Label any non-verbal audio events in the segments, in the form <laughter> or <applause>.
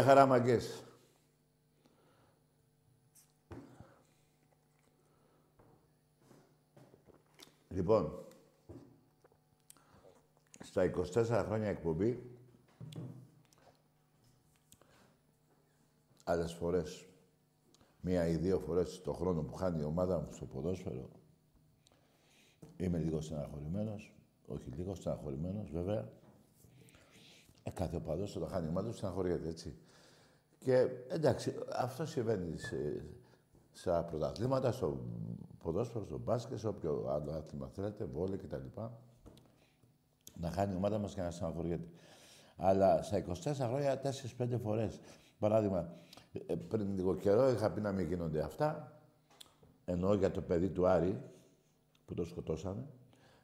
Γεια χαρά, μαγκές. Λοιπόν, στα 24 χρόνια εκπομπή, άλλες φορές, μία ή δύο φορές το χρόνο που χάνει η ομάδα μου στο ποδόσφαιρο, είμαι λίγο στεναχωρημένος, όχι λίγο στεναχωρημένος βέβαια. Ε, κάθε οπαδός όταν χάνει η ομάδα του στεναχωριέται, έτσι. Και εντάξει, αυτό συμβαίνει σε, στα πρωταθλήματα, στο ποδόσφαιρο, στο μπάσκετ, σε όποιο άλλο άθλημα θέλετε, βόλε κτλ. Να χάνει η ομάδα μας και να στεναχωριέται. Αλλά στα 24 χρόνια, 4-5 φορές. Παράδειγμα, ε, πριν λίγο καιρό είχα πει να μην γίνονται αυτά. Εννοώ για το παιδί του Άρη, που το σκοτώσανε.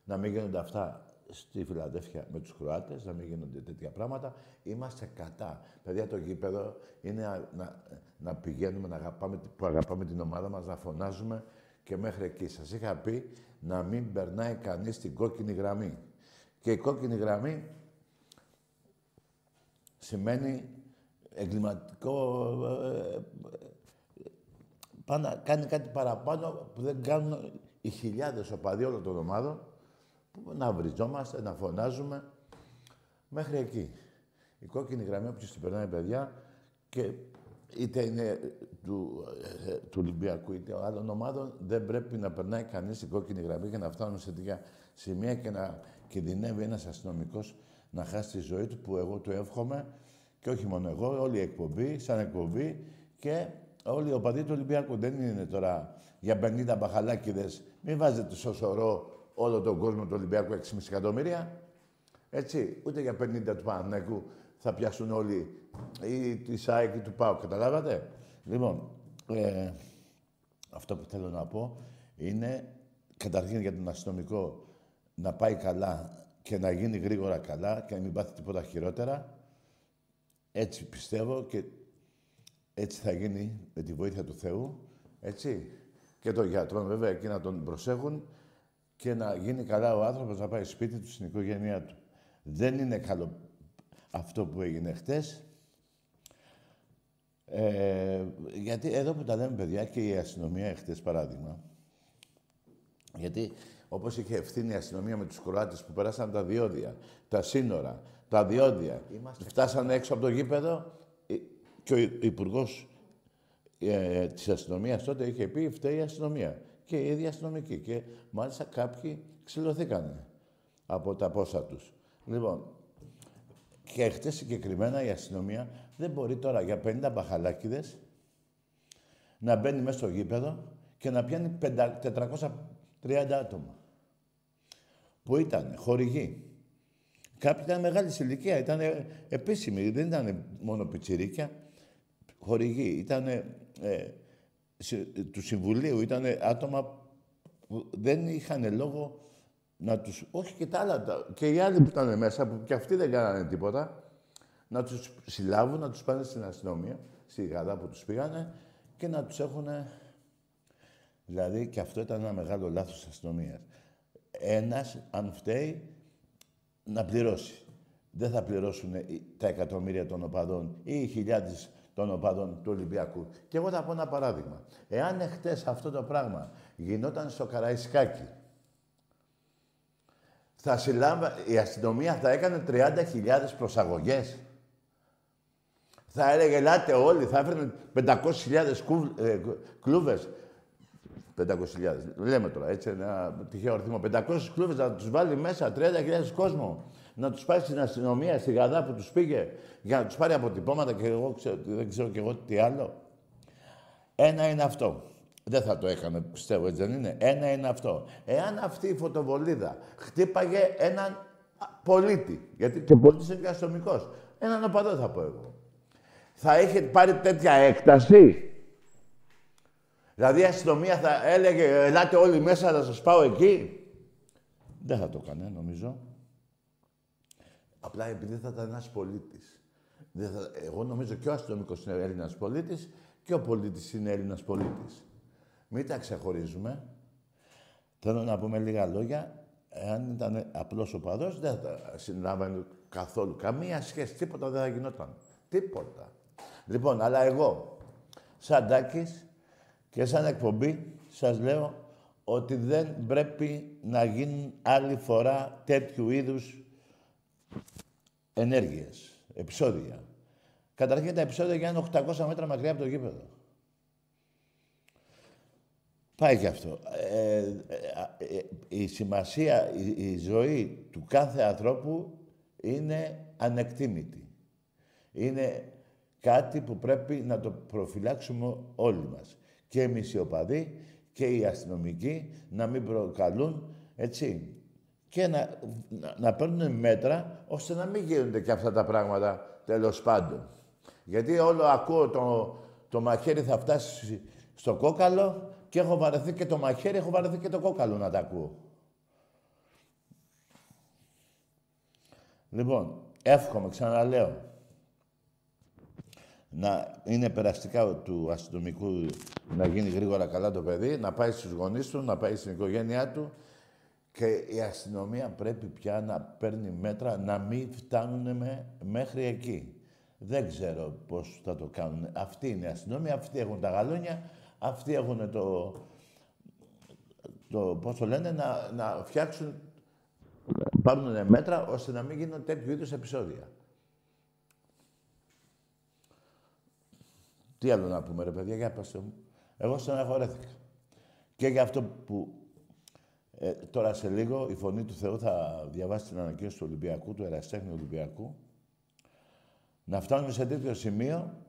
Να μην γίνονται αυτά στη Φιλαδέφια με τους Κροάτες, να μην γίνονται τέτοια πράγματα. Είμαστε κατά. Παιδιά, το γήπεδο είναι να, να, να πηγαίνουμε, να αγαπάμε, που αγαπάμε την ομάδα μας, να φωνάζουμε και μέχρι εκεί. Σας είχα πει να μην περνάει κανείς την κόκκινη γραμμή. Και η κόκκινη γραμμή σημαίνει εγκληματικό... Ε, ε, κάνει κάτι παραπάνω που δεν κάνουν οι χιλιάδες οπαδοί όλων των ομάδων να βριζόμαστε, να φωνάζουμε μέχρι εκεί. Η κόκκινη γραμμή, όποιος την περνάει, παιδιά, και είτε είναι του, ε, του Ολυμπιακού είτε άλλων ομάδων, δεν πρέπει να περνάει κανείς την κόκκινη γραμμή και να φτάνουν σε τέτοια σημεία και να κινδυνεύει ένας αστυνομικός να χάσει τη ζωή του, που εγώ του εύχομαι και όχι μόνο εγώ, όλη η εκπομπή, σαν εκπομπή και όλοι οι οπαδοί του Ολυμπιακού. Δεν είναι τώρα για 50 μπαχαλάκιδες. Μην βάζετε στο σωρό όλο τον κόσμο του Ολυμπιακού 6,5 εκατομμύρια. Έτσι, ούτε για 50 του Παναγικού θα πιάσουν όλοι ή τη ΣΑΕΚ ή του ΠΑΟ. Καταλάβατε; Λοιπόν, ε, αυτό που θέλω να πω είναι καταρχήν για τον αστυνομικό να πάει καλά και να γίνει γρήγορα καλά και να μην πάθει τίποτα χειρότερα. Έτσι πιστεύω και έτσι θα γίνει με τη βοήθεια του Θεού. Έτσι. Και των γιατρών βέβαια εκεί να τον προσέχουν και να γίνει καλά ο άνθρωπος να πάει σπίτι του στην οικογένειά του. Δεν είναι καλό αυτό που έγινε χτες. Ε, γιατί εδώ που τα λέμε παιδιά και η αστυνομία χτες παράδειγμα. Γιατί όπως είχε ευθύνη η αστυνομία με τους Κροάτες που περάσαν τα διόδια, τα σύνορα, τα διόδια. Είμαστε... Φτάσανε έξω από το γήπεδο και ο υπουργός ε, της αστυνομίας τότε είχε πει φταίει η αστυνομία και οι ίδιοι αστυνομικοί. Και μάλιστα κάποιοι ξυλωθήκανε από τα πόσα τους. Λοιπόν, και χτες συγκεκριμένα η αστυνομία δεν μπορεί τώρα για 50 μπαχαλάκιδες να μπαίνει μέσα στο γήπεδο και να πιάνει 430 άτομα. Που ήταν χορηγοί. Κάποιοι ήταν μεγάλη ηλικία, ήταν επίσημοι, δεν ήταν μόνο πιτσιρίκια. Χορηγοί, ήταν ε, του Συμβουλίου ήταν άτομα που δεν είχαν λόγο να τους... Όχι και τα άλλα, και οι άλλοι που ήταν μέσα, που και αυτοί δεν κάνανε τίποτα, να τους συλλάβουν, να τους πάνε στην αστυνομία, στη Γαδά που τους πήγανε και να τους έχουν... Δηλαδή, και αυτό ήταν ένα μεγάλο λάθος της αστυνομίας. Ένας, αν φταίει, να πληρώσει. Δεν θα πληρώσουν τα εκατομμύρια των οπαδών ή οι χιλιάδες των οπαδών του Ολυμπιακού. Και εγώ θα πω ένα παράδειγμα. Εάν εχθές αυτό το πράγμα γινόταν στο Καραϊσκάκι, θα συλλάβα, η αστυνομία θα έκανε 30.000 προσαγωγές. Θα έλεγε, ελάτε όλοι, θα έφερνε 500.000 ε, κλούβες. 500.000, λέμε τώρα, έτσι, ένα τυχαίο αριθμό. 500 κλούβες να τους βάλει μέσα, 30.000 κόσμο να τους πάει στην αστυνομία, στη Γαδά που τους πήγε, για να τους πάρει αποτυπώματα και εγώ ξέρω, δεν ξέρω και εγώ τι άλλο. Ένα είναι αυτό. Δεν θα το έκανε, πιστεύω, έτσι δεν είναι. Ένα είναι αυτό. Εάν αυτή η φωτοβολίδα χτύπαγε έναν πολίτη, γιατί και πολίτης είναι και αστυνομικός. Έναν οπαδό θα πω εγώ. Θα είχε πάρει τέτοια έκταση; Δηλαδή η αστυνομία θα έλεγε, ελάτε όλοι μέσα να σας πάω εκεί. Δεν θα το έκανε, νομίζω. Απλά επειδή θα ήταν ένας πολίτης. Εγώ νομίζω και ο αστυνομικός είναι Έλληνας πολίτης και ο πολίτης είναι Έλληνας πολίτης. Μην τα ξεχωρίζουμε. Θέλω να πούμε λίγα λόγια. Εάν ήταν απλός ο παδός, δεν θα συνλάβανε καθόλου. Καμία σχέση. Τίποτα δεν θα γινόταν. Τίποτα. Λοιπόν, αλλά εγώ, σαν Τάκης και σαν εκπομπή, σας λέω ότι δεν πρέπει να γίνουν άλλη φορά τέτοιου είδους ενέργειες, επεισόδια. Καταρχήν τα επεισόδια γίνανε 800 μέτρα μακριά από το γήπεδο. Πάει και αυτό. Ε, ε, ε, η σημασία, η, ζωή του κάθε ανθρώπου είναι ανεκτήμητη. Είναι κάτι που πρέπει να το προφυλάξουμε όλοι μας. Και εμείς οι οπαδοί και οι αστυνομικοί να μην προκαλούν, έτσι. Και να, να, να παίρνουν μέτρα ώστε να μην γίνονται και αυτά τα πράγματα τέλος πάντων. Γιατί όλο ακούω το, το μαχαίρι θα φτάσει στο κόκαλο και έχω βαρεθεί και το μαχαίρι, έχω βαρεθεί και το κόκαλο να τα ακούω. Λοιπόν, εύχομαι, ξαναλέω, να είναι περαστικά του αστυνομικού να γίνει γρήγορα καλά το παιδί, να πάει στους γονείς του, να πάει στην οικογένειά του και η αστυνομία πρέπει πια να παίρνει μέτρα να μην φτάνουν μέχρι εκεί. Δεν ξέρω πώς θα το κάνουν. Αυτοί είναι οι αστυνομία, αυτοί έχουν τα γαλόνια, αυτοί έχουν το, το πώς το λένε, να, να φτιάξουν, πάρουν μέτρα ώστε να μην γίνουν τέτοιου είδους επεισόδια. Τι άλλο να πούμε ρε παιδιά, για πάστε μου. Εγώ στεναχωρέθηκα. Και για αυτό που ε, τώρα σε λίγο η Φωνή του Θεού θα διαβάσει την ανακοίνωση του Ολυμπιακού, του Εραστέχνη Ολυμπιακού, να φτάνουμε σε τέτοιο σημείο,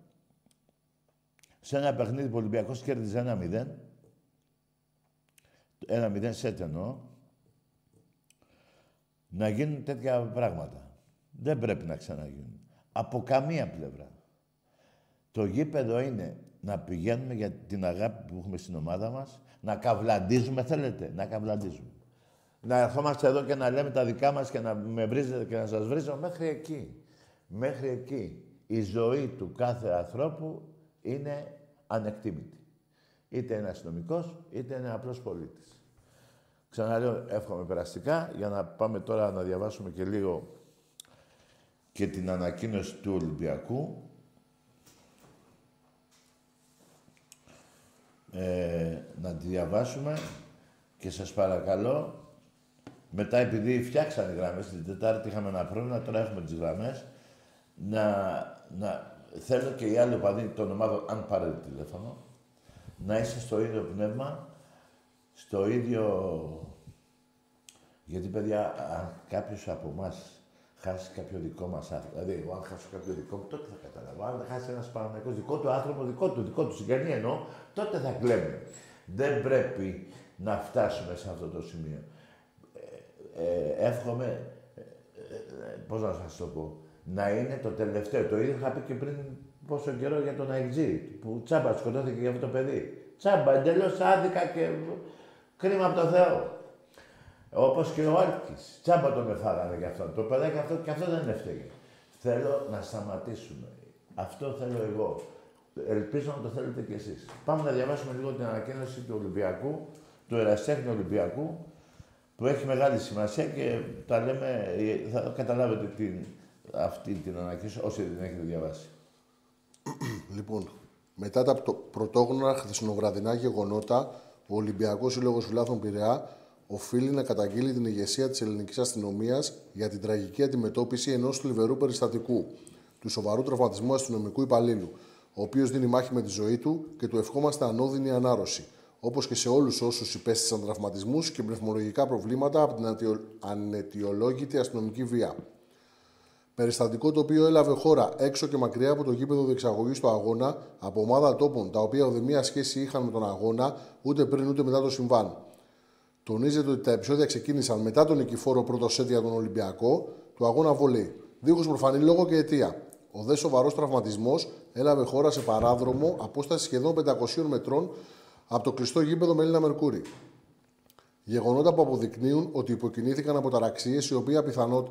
σε ένα παιχνίδι που ο Ολυμπιακός κέρδιζε ένα 0 ένα 0 σετ εννοώ, να γίνουν τέτοια πράγματα. Δεν πρέπει να ξαναγίνουν. Από καμία πλευρά. Το γήπεδο είναι να πηγαίνουμε για την αγάπη που έχουμε στην ομάδα μας, να καβλαντίζουμε, θέλετε, να καβλαντίζουμε. Να ερχόμαστε εδώ και να λέμε τα δικά μας και να με βρίζετε και να σας βρίζω μέχρι εκεί. Μέχρι εκεί. Η ζωή του κάθε ανθρώπου είναι ανεκτήμητη. Είτε είναι αστυνομικός, είτε είναι απλός πολίτης. Ξαναλέω, εύχομαι περαστικά, για να πάμε τώρα να διαβάσουμε και λίγο και την ανακοίνωση του Ολυμπιακού. Ε, να τη διαβάσουμε και σας παρακαλώ μετά επειδή φτιάξανε γραμμές την Τετάρτη είχαμε ένα πρόβλημα, τώρα έχουμε τις γραμμές να, να θέλω και οι άλλοι οπαδοί των ομάδων, αν πάρετε τηλέφωνο, να είστε στο ίδιο πνεύμα, στο ίδιο... Γιατί, παιδιά, αν κάποιος από εμάς χάσει κάποιο δικό μας άνθρωπο, δηλαδή, εγώ αν χάσω κάποιο δικό μου, τότε θα καταλάβω. Αν χάσει ένας Παναγενικό δικό του άνθρωπο, δικό του, δικό του συγγενή εννοώ, τότε θα κλαίμε. Δεν πρέπει να φτάσουμε σε αυτό το σημείο. Ε, ε, εύχομαι, ε, ε, πώς να σας το πω, να είναι το τελευταίο. Το ίδιο είχα πει και πριν πόσο καιρό για τον Αιγτζή, που τσάμπα σκοτώθηκε για αυτό το παιδί. Τσάμπα, εντελώς άδικα και κρίμα από το Θεό. Όπως και ο Άλκης. Τσάμπα τον εφάγανε γι' αυτό. Το παιδάκι αυτό και αυτό δεν έφταιγε. Θέλω να σταματήσουμε. Αυτό θέλω εγώ. Ελπίζω να το θέλετε κι εσείς. Πάμε να διαβάσουμε λίγο την ανακοίνωση του Ολυμπιακού, του Εραστέχνη Ολυμπιακού, που έχει μεγάλη σημασία και τα λέμε, θα καταλάβετε την, αυτή την ανακοίνωση όσοι δεν έχετε διαβάσει. Λοιπόν, μετά τα πρωτόγνωρα χθεσινοβραδινά γεγονότα, ο Ολυμπιακός Σύλλογος Φιλάθων Πειραιά οφείλει να καταγγείλει την ηγεσία της ελληνικής αστυνομίας για την τραγική αντιμετώπιση ενός θλιβερού περιστατικού, του σοβαρού τραυματισμού αστυνομικού υπαλλήλου, ο οποίος δίνει μάχη με τη ζωή του και του ευχόμαστε ανώδυνη ανάρρωση, όπως και σε όλους όσους υπέστησαν τραυματισμούς και πνευμολογικά προβλήματα από την ανετιολόγητη αστυνομική βία. Περιστατικό το οποίο έλαβε χώρα έξω και μακριά από το γήπεδο διεξαγωγής του αγώνα από ομάδα τόπων τα οποία ουδέμια σχέση είχαν με τον αγώνα ούτε πριν ούτε μετά το συμβάν. Τονίζεται ότι τα επεισόδια ξεκίνησαν μετά τον νικηφόρο πρώτο σετ για τον Ολυμπιακό του αγώνα βολή. Δίχως προφανή λόγο και αιτία. Ο δε σοβαρός τραυματισμός έλαβε χώρα σε παράδρομο απόσταση σχεδόν 500 μετρών από το κλειστό γήπεδο Μελίνα Μερκούρη. Γεγονότα που αποδεικνύουν ότι υποκινήθηκαν από ταραξίε οι,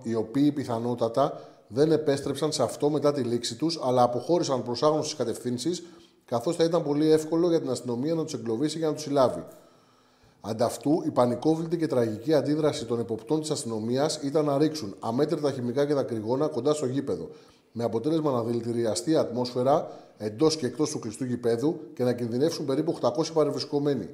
οι οποίοι πιθανότατα δεν επέστρεψαν σε αυτό μετά τη λήξη τους, αλλά αποχώρησαν προς άγνωστες κατευθύνσεις, καθώς θα ήταν πολύ εύκολο για την αστυνομία να τους εγκλωβίσει και να τους συλλάβει. Ανταυτού, η πανικόβλητη και τραγική αντίδραση των εποπτών της αστυνομίας ήταν να ρίξουν αμέτρητα χημικά και δακρυγόνα κοντά στο γήπεδο, με αποτέλεσμα να δηλητηριαστεί η ατμόσφαιρα εντός και εκτός του κλειστού γηπέδου και να κινδυνεύσουν περίπου 800 παρευρισκομένοι.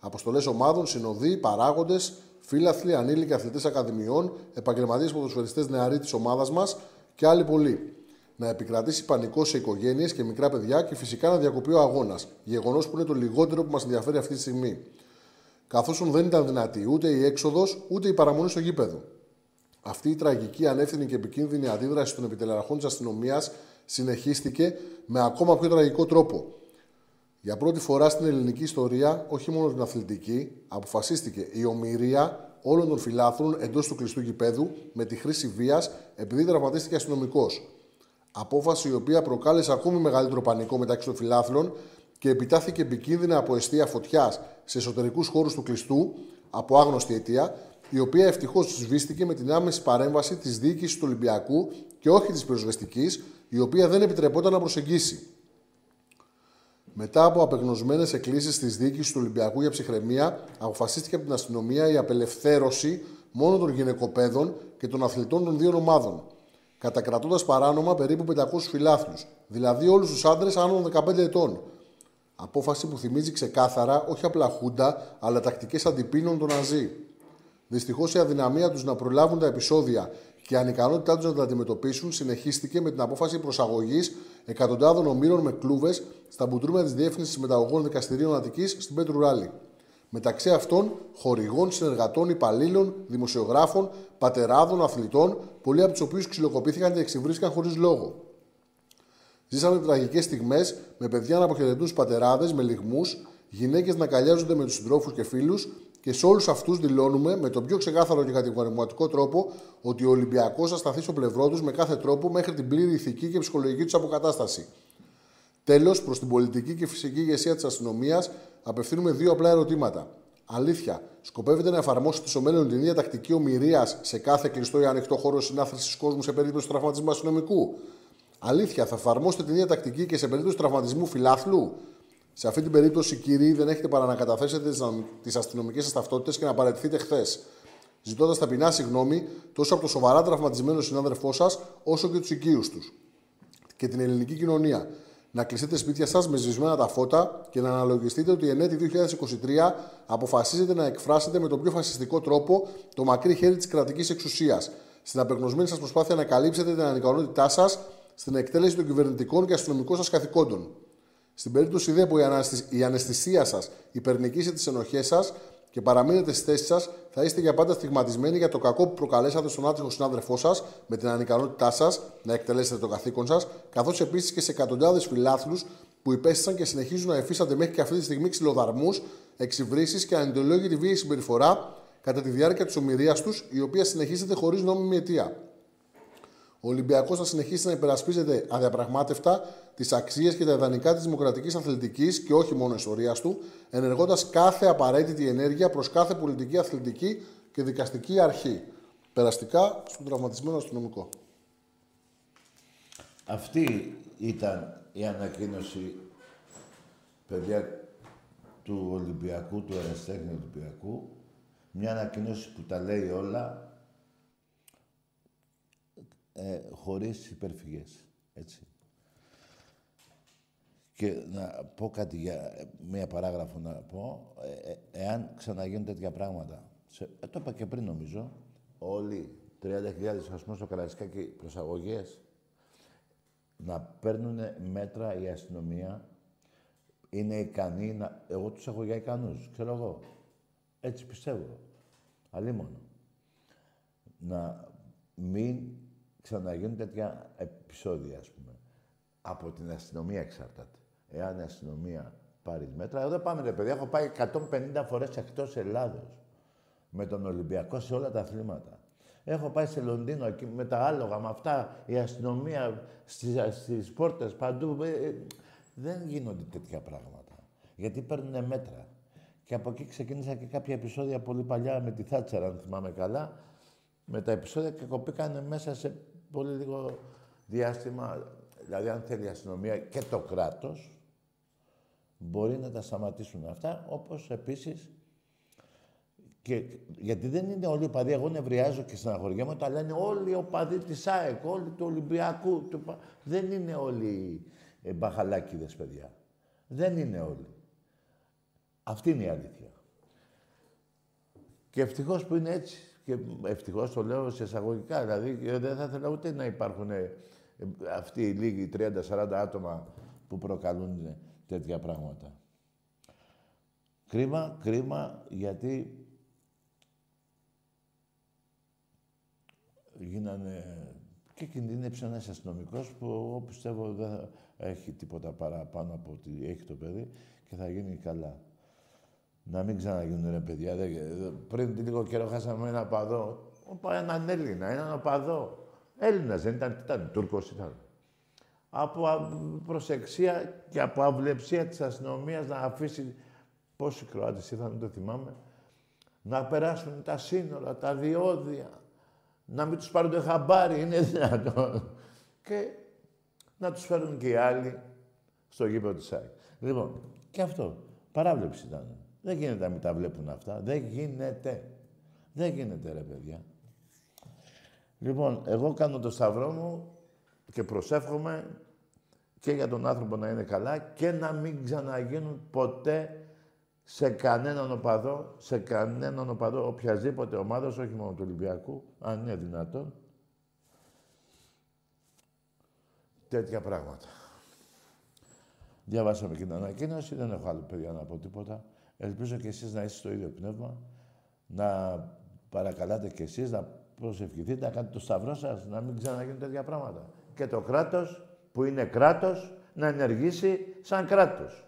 Αποστολές ομάδων, συνοδοί, παράγοντες, φίλαθλοι, ανήλικοι αθλητές ακαδημιών, επαγγελματίες ποδοσφαιριστές νεαροί της ομάδας μας και άλλοι πολλοί. Να επικρατήσει πανικό σε οικογένειες και μικρά παιδιά και φυσικά να διακοπεί ο αγώνας. Γεγονός που είναι το λιγότερο που μας ενδιαφέρει αυτή τη στιγμή. Καθώς δεν ήταν δυνατή ούτε η έξοδος ούτε η παραμονή στο γήπεδο. Αυτή η τραγική, ανεύθυνη και επικίνδυνη αντίδραση των επιτελεαρχών της αστυνομίας συνεχίστηκε με ακόμα πιο τραγικό τρόπο. Για πρώτη φορά στην ελληνική ιστορία, όχι μόνο την αθλητική, αποφασίστηκε η ομοιρία όλων των φιλάθρων εντός του κλειστού γηπέδου με τη χρήση βίας επειδή τραυματίστηκε αστυνομικός. Απόφαση η οποία προκάλεσε ακόμη μεγαλύτερο πανικό μεταξύ των φιλάθλων και επιτάθηκε επικίνδυνα από αιστεία φωτιάς σε εσωτερικούς χώρους του κλειστού από άγνωστη αιτία, η οποία ευτυχώς σβήστηκε με την άμεση παρέμβαση της διοίκησης του Ολυμπιακού και όχι της πυροσβεστικής, η οποία δεν επιτρεπόταν να προσεγγίσει. Μετά από απεγνωσμένες εκκλήσεις της διοίκησης του Ολυμπιακού για ψυχραιμία, αποφασίστηκε από την αστυνομία η απελευθέρωση μόνο των γυναικοπαίδων και των αθλητών των δύο ομάδων, κατακρατώντας παράνομα περίπου 500 φιλάθλους, δηλαδή όλους τους άντρες άνω των 15 ετών. Απόφαση που θυμίζει ξεκάθαρα όχι απλά χούντα, αλλά τακτικές αντιπίνων των Ναζί. Δυστυχώς η αδυναμία τους να προλάβουν τα επεισόδια και η ανικανότητά τους να τα αντιμετωπίσουν συνεχίστηκε με την απόφαση προσαγωγής εκατοντάδων ομήρων με κλούβες στα μπουντρούμια της Διεύθυνσης Μεταγωγών Δικαστηρίων Αττικής στην Πέτρου Ράλη. Μεταξύ αυτών, χορηγών, συνεργατών, υπαλλήλων, δημοσιογράφων, πατεράδων, αθλητών, πολλοί από τους οποίους ξυλοκοπήθηκαν και εξυβρίσκαν χωρίς λόγο. Ζήσαμε τραγικές στιγμές με παιδιά να αποχαιρετούν πατεράδες με λιγμούς, γυναίκες να καλιάζονται με τους συντρόφους και φίλους και σε όλους αυτούς δηλώνουμε με τον πιο ξεκάθαρο και κατηγορηματικό τρόπο ότι ο Ολυμπιακός θα σταθεί στο πλευρό τους με κάθε τρόπο μέχρι την πλήρη ηθική και ψυχολογική τους αποκατάσταση. Τέλος, προς την πολιτική και φυσική ηγεσία της αστυνομίας απευθύνουμε δύο απλά ερωτήματα. Αλήθεια, σκοπεύετε να εφαρμόσετε στο μέλλον την ίδια τακτική ομοιρίας σε κάθε κλειστό ή ανοιχτό χώρο συνάθρησης κόσμου σε περίπτωση τραυματισμού αστυνομικού; Αλήθεια, θα εφαρμόσετε την ίδια τακτική και σε περίπτωση τραυματισμού φιλάθλου; Σε αυτή την περίπτωση, κύριοι, δεν έχετε παρά να καταθέσετε τις αστυνομικές σας ταυτότητες και να παραιτηθείτε χθες. Ζητώντας ταπεινά συγγνώμη τόσο από το σοβαρά τραυματισμένο συνάδελφό σας, όσο και τους οικείους τους. Και την ελληνική κοινωνία. Να κλειστείτε σπίτια σας με ζησμένα τα φώτα και να αναλογιστείτε ότι εν έτη 2023 αποφασίζετε να εκφράσετε με τον πιο φασιστικό τρόπο το μακρύ χέρι της κρατικής εξουσίας. Στην απεγνωσμένη σας προσπάθεια να καλύψετε την ανικανότητά σας στην εκτέλεση των κυβερνητικών και αστυνομικών σας καθηκόντων. Στην περίπτωση δε που η αναισθησία σας υπερνικήσει τις ενοχές σας και παραμείνετε στη θέση σας, θα είστε για πάντα στιγματισμένοι για το κακό που προκαλέσατε στον άτυχο συνάδελφό σας με την ανικανότητά σας να εκτελέσετε το καθήκον σας, καθώς επίσης και σε εκατοντάδες φιλάθλους που υπέστησαν και συνεχίζουν να εφίστανται μέχρι και αυτή τη στιγμή ξυλοδαρμούς, εξυβρήσεις και ανεντολόγητη βίαιη συμπεριφορά κατά τη διάρκεια της ομοιρίας τους, η οποία συνεχίζεται χωρίς νόμιμη αιτία. Ο Ολυμπιακός θα συνεχίσει να υπερασπίζεται αδιαπραγμάτευτα τις αξίες και τα ιδανικά της δημοκρατικής αθλητικής και όχι μόνο ιστορίας του, ενεργώντας κάθε απαραίτητη ενέργεια προς κάθε πολιτική, αθλητική και δικαστική αρχή. Περαστικά στον τραυματισμένο αστυνομικό. Αυτή ήταν η ανακοίνωση, παιδιά, του Ολυμπιακού, του Εραστέχνη Ολυμπιακού. Μια ανακοίνωση που τα λέει όλα ε, χωρίς υπερφυγές. Έτσι. Και να πω κάτι για μία παράγραφο να πω. Ε, ε εάν ξαναγίνουν τέτοια πράγματα. Σε, ε, το είπα και πριν νομίζω. Όλοι 30.000 ας πούμε στο Καραϊσκάκι προσαγωγές να παίρνουν μέτρα η αστυνομία είναι ικανοί να... Εγώ τους έχω για ικανούς, ξέρω εγώ. Έτσι πιστεύω. Αλλήμον. Να μην ξαναγίνουν τέτοια επεισόδια, ας πούμε. Από την αστυνομία εξαρτάται. Εάν η αστυνομία πάρει μέτρα. Εδώ πάμε, ρε παιδιά, έχω πάει 150 φορές εκτός Ελλάδος με τον Ολυμπιακό σε όλα τα αθλήματα. Έχω πάει σε Λονδίνο εκεί με τα άλογα, με αυτά, η αστυνομία στις, στις πόρτες, παντού. Ε, ε, δεν γίνονται τέτοια πράγματα. Γιατί παίρνουν μέτρα. Και από εκεί ξεκίνησα και κάποια επεισόδια πολύ παλιά με τη Θάτσερα, αν θυμάμαι καλά, με τα επεισόδια και κοπήκανε μέσα σε πολύ λίγο διάστημα, δηλαδή αν θέλει η αστυνομία και το κράτος, μπορεί να τα σταματήσουν αυτά, όπως επίσης Και, γιατί δεν είναι όλοι οι οπαδοί, εγώ νευριάζω και στεναχωριέμαι όταν λένε όλοι οι οπαδοί της ΑΕΚ, όλοι του Ολυμπιακού. Του... Δεν είναι όλοι ε, μπαχαλάκιδες, παιδιά. Δεν είναι όλοι. Αυτή είναι η αλήθεια. Και ευτυχώς που είναι έτσι. Και ευτυχώς το λέω σε εισαγωγικά. Δηλαδή δεν θα ήθελα ούτε να υπάρχουν ε, αυτοί οι λίγοι 30-40 άτομα που προκαλούν τέτοια πράγματα. Κρίμα, κρίμα, γιατί γίνανε και κινδύνεψε ένας αστυνομικός που εγώ πιστεύω δεν θα έχει τίποτα παραπάνω από ότι έχει το παιδί και θα γίνει καλά. Να μην ξαναγίνουν ρε παιδιά. Πριν λίγο καιρό χάσαμε ένα παδό. Έναν Έλληνα, έναν οπαδό. Έλληνας δεν ήταν, ήταν Τούρκος ήταν. Από προσεξία και από αυλεψία της αστυνομίας να αφήσει. Πόσοι Κροάτες ήρθαν, δεν το θυμάμαι. Να περάσουν τα σύνορα, τα διόδια. Να μην τους πάρουν το χαμπάρι, είναι δυνατόν. Και να τους φέρουν και οι άλλοι στο γήπεδο της ΣΑΚ. Λοιπόν, και αυτό. Παράβλεψη ήταν. Δεν γίνεται να μην τα βλέπουν αυτά. Δεν γίνεται. Δεν γίνεται, ρε παιδιά. Λοιπόν, εγώ κάνω το σταυρό μου και προσεύχομαι και για τον άνθρωπο να είναι καλά και να μην ξαναγίνουν ποτέ σε κανέναν οπαδό, σε κανέναν οπαδό οποιασδήποτε ομάδος, όχι μόνο του Ολυμπιακού, αν είναι δυνατόν, τέτοια πράγματα. Διαβάσαμε και την ανακοίνωση, δεν έχω άλλο παιδιά να πω τίποτα. Ελπίζω και εσείς να είστε στο ίδιο πνεύμα, να παρακαλάτε και εσείς, να προσευχηθείτε, να κάνετε το σταυρό σας, να μην ξαναγίνουν τέτοια πράγματα. Και το κράτος, που είναι κράτος, να ενεργήσει σαν κράτος.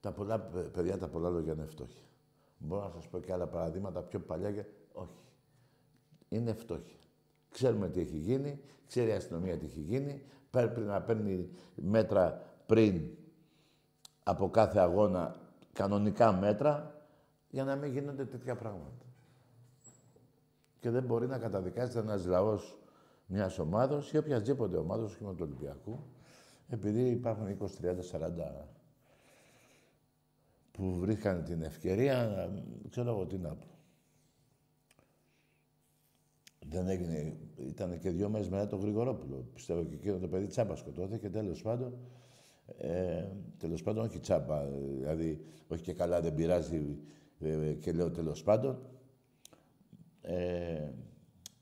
Τα πολλά παιδιά, τα πολλά λόγια είναι φτώχεια. Μπορώ να σας πω και άλλα παραδείγματα πιο παλιά και όχι. Είναι φτώχεια. Ξέρουμε τι έχει γίνει, ξέρει η αστυνομία τι έχει γίνει, πρέπει να παίρνει μέτρα πριν από κάθε αγώνα, κανονικά μέτρα, για να μην γίνονται τέτοια πράγματα. Και δεν μπορεί να καταδικάζεται ένας λαός μιας ομάδος ή οποιασδήποτε ομάδος, όχι μόνο του Ολυμπιακού, επειδή υπάρχουν 20, 30, 40 που βρήκαν την ευκαιρία, ξέρω εγώ τι να πω. Δεν έγινε. Ήταν και δύο μέρες μετά το Γρηγορόπουλο. Πιστεύω και εκείνο το παιδί τσάμπα σκοτώθηκε. Τέλος πάντων. Ε, τέλος πάντων, όχι τσάμπα. Δηλαδή, όχι και καλά, δεν πειράζει ε, και λέω τέλος πάντων. Ε,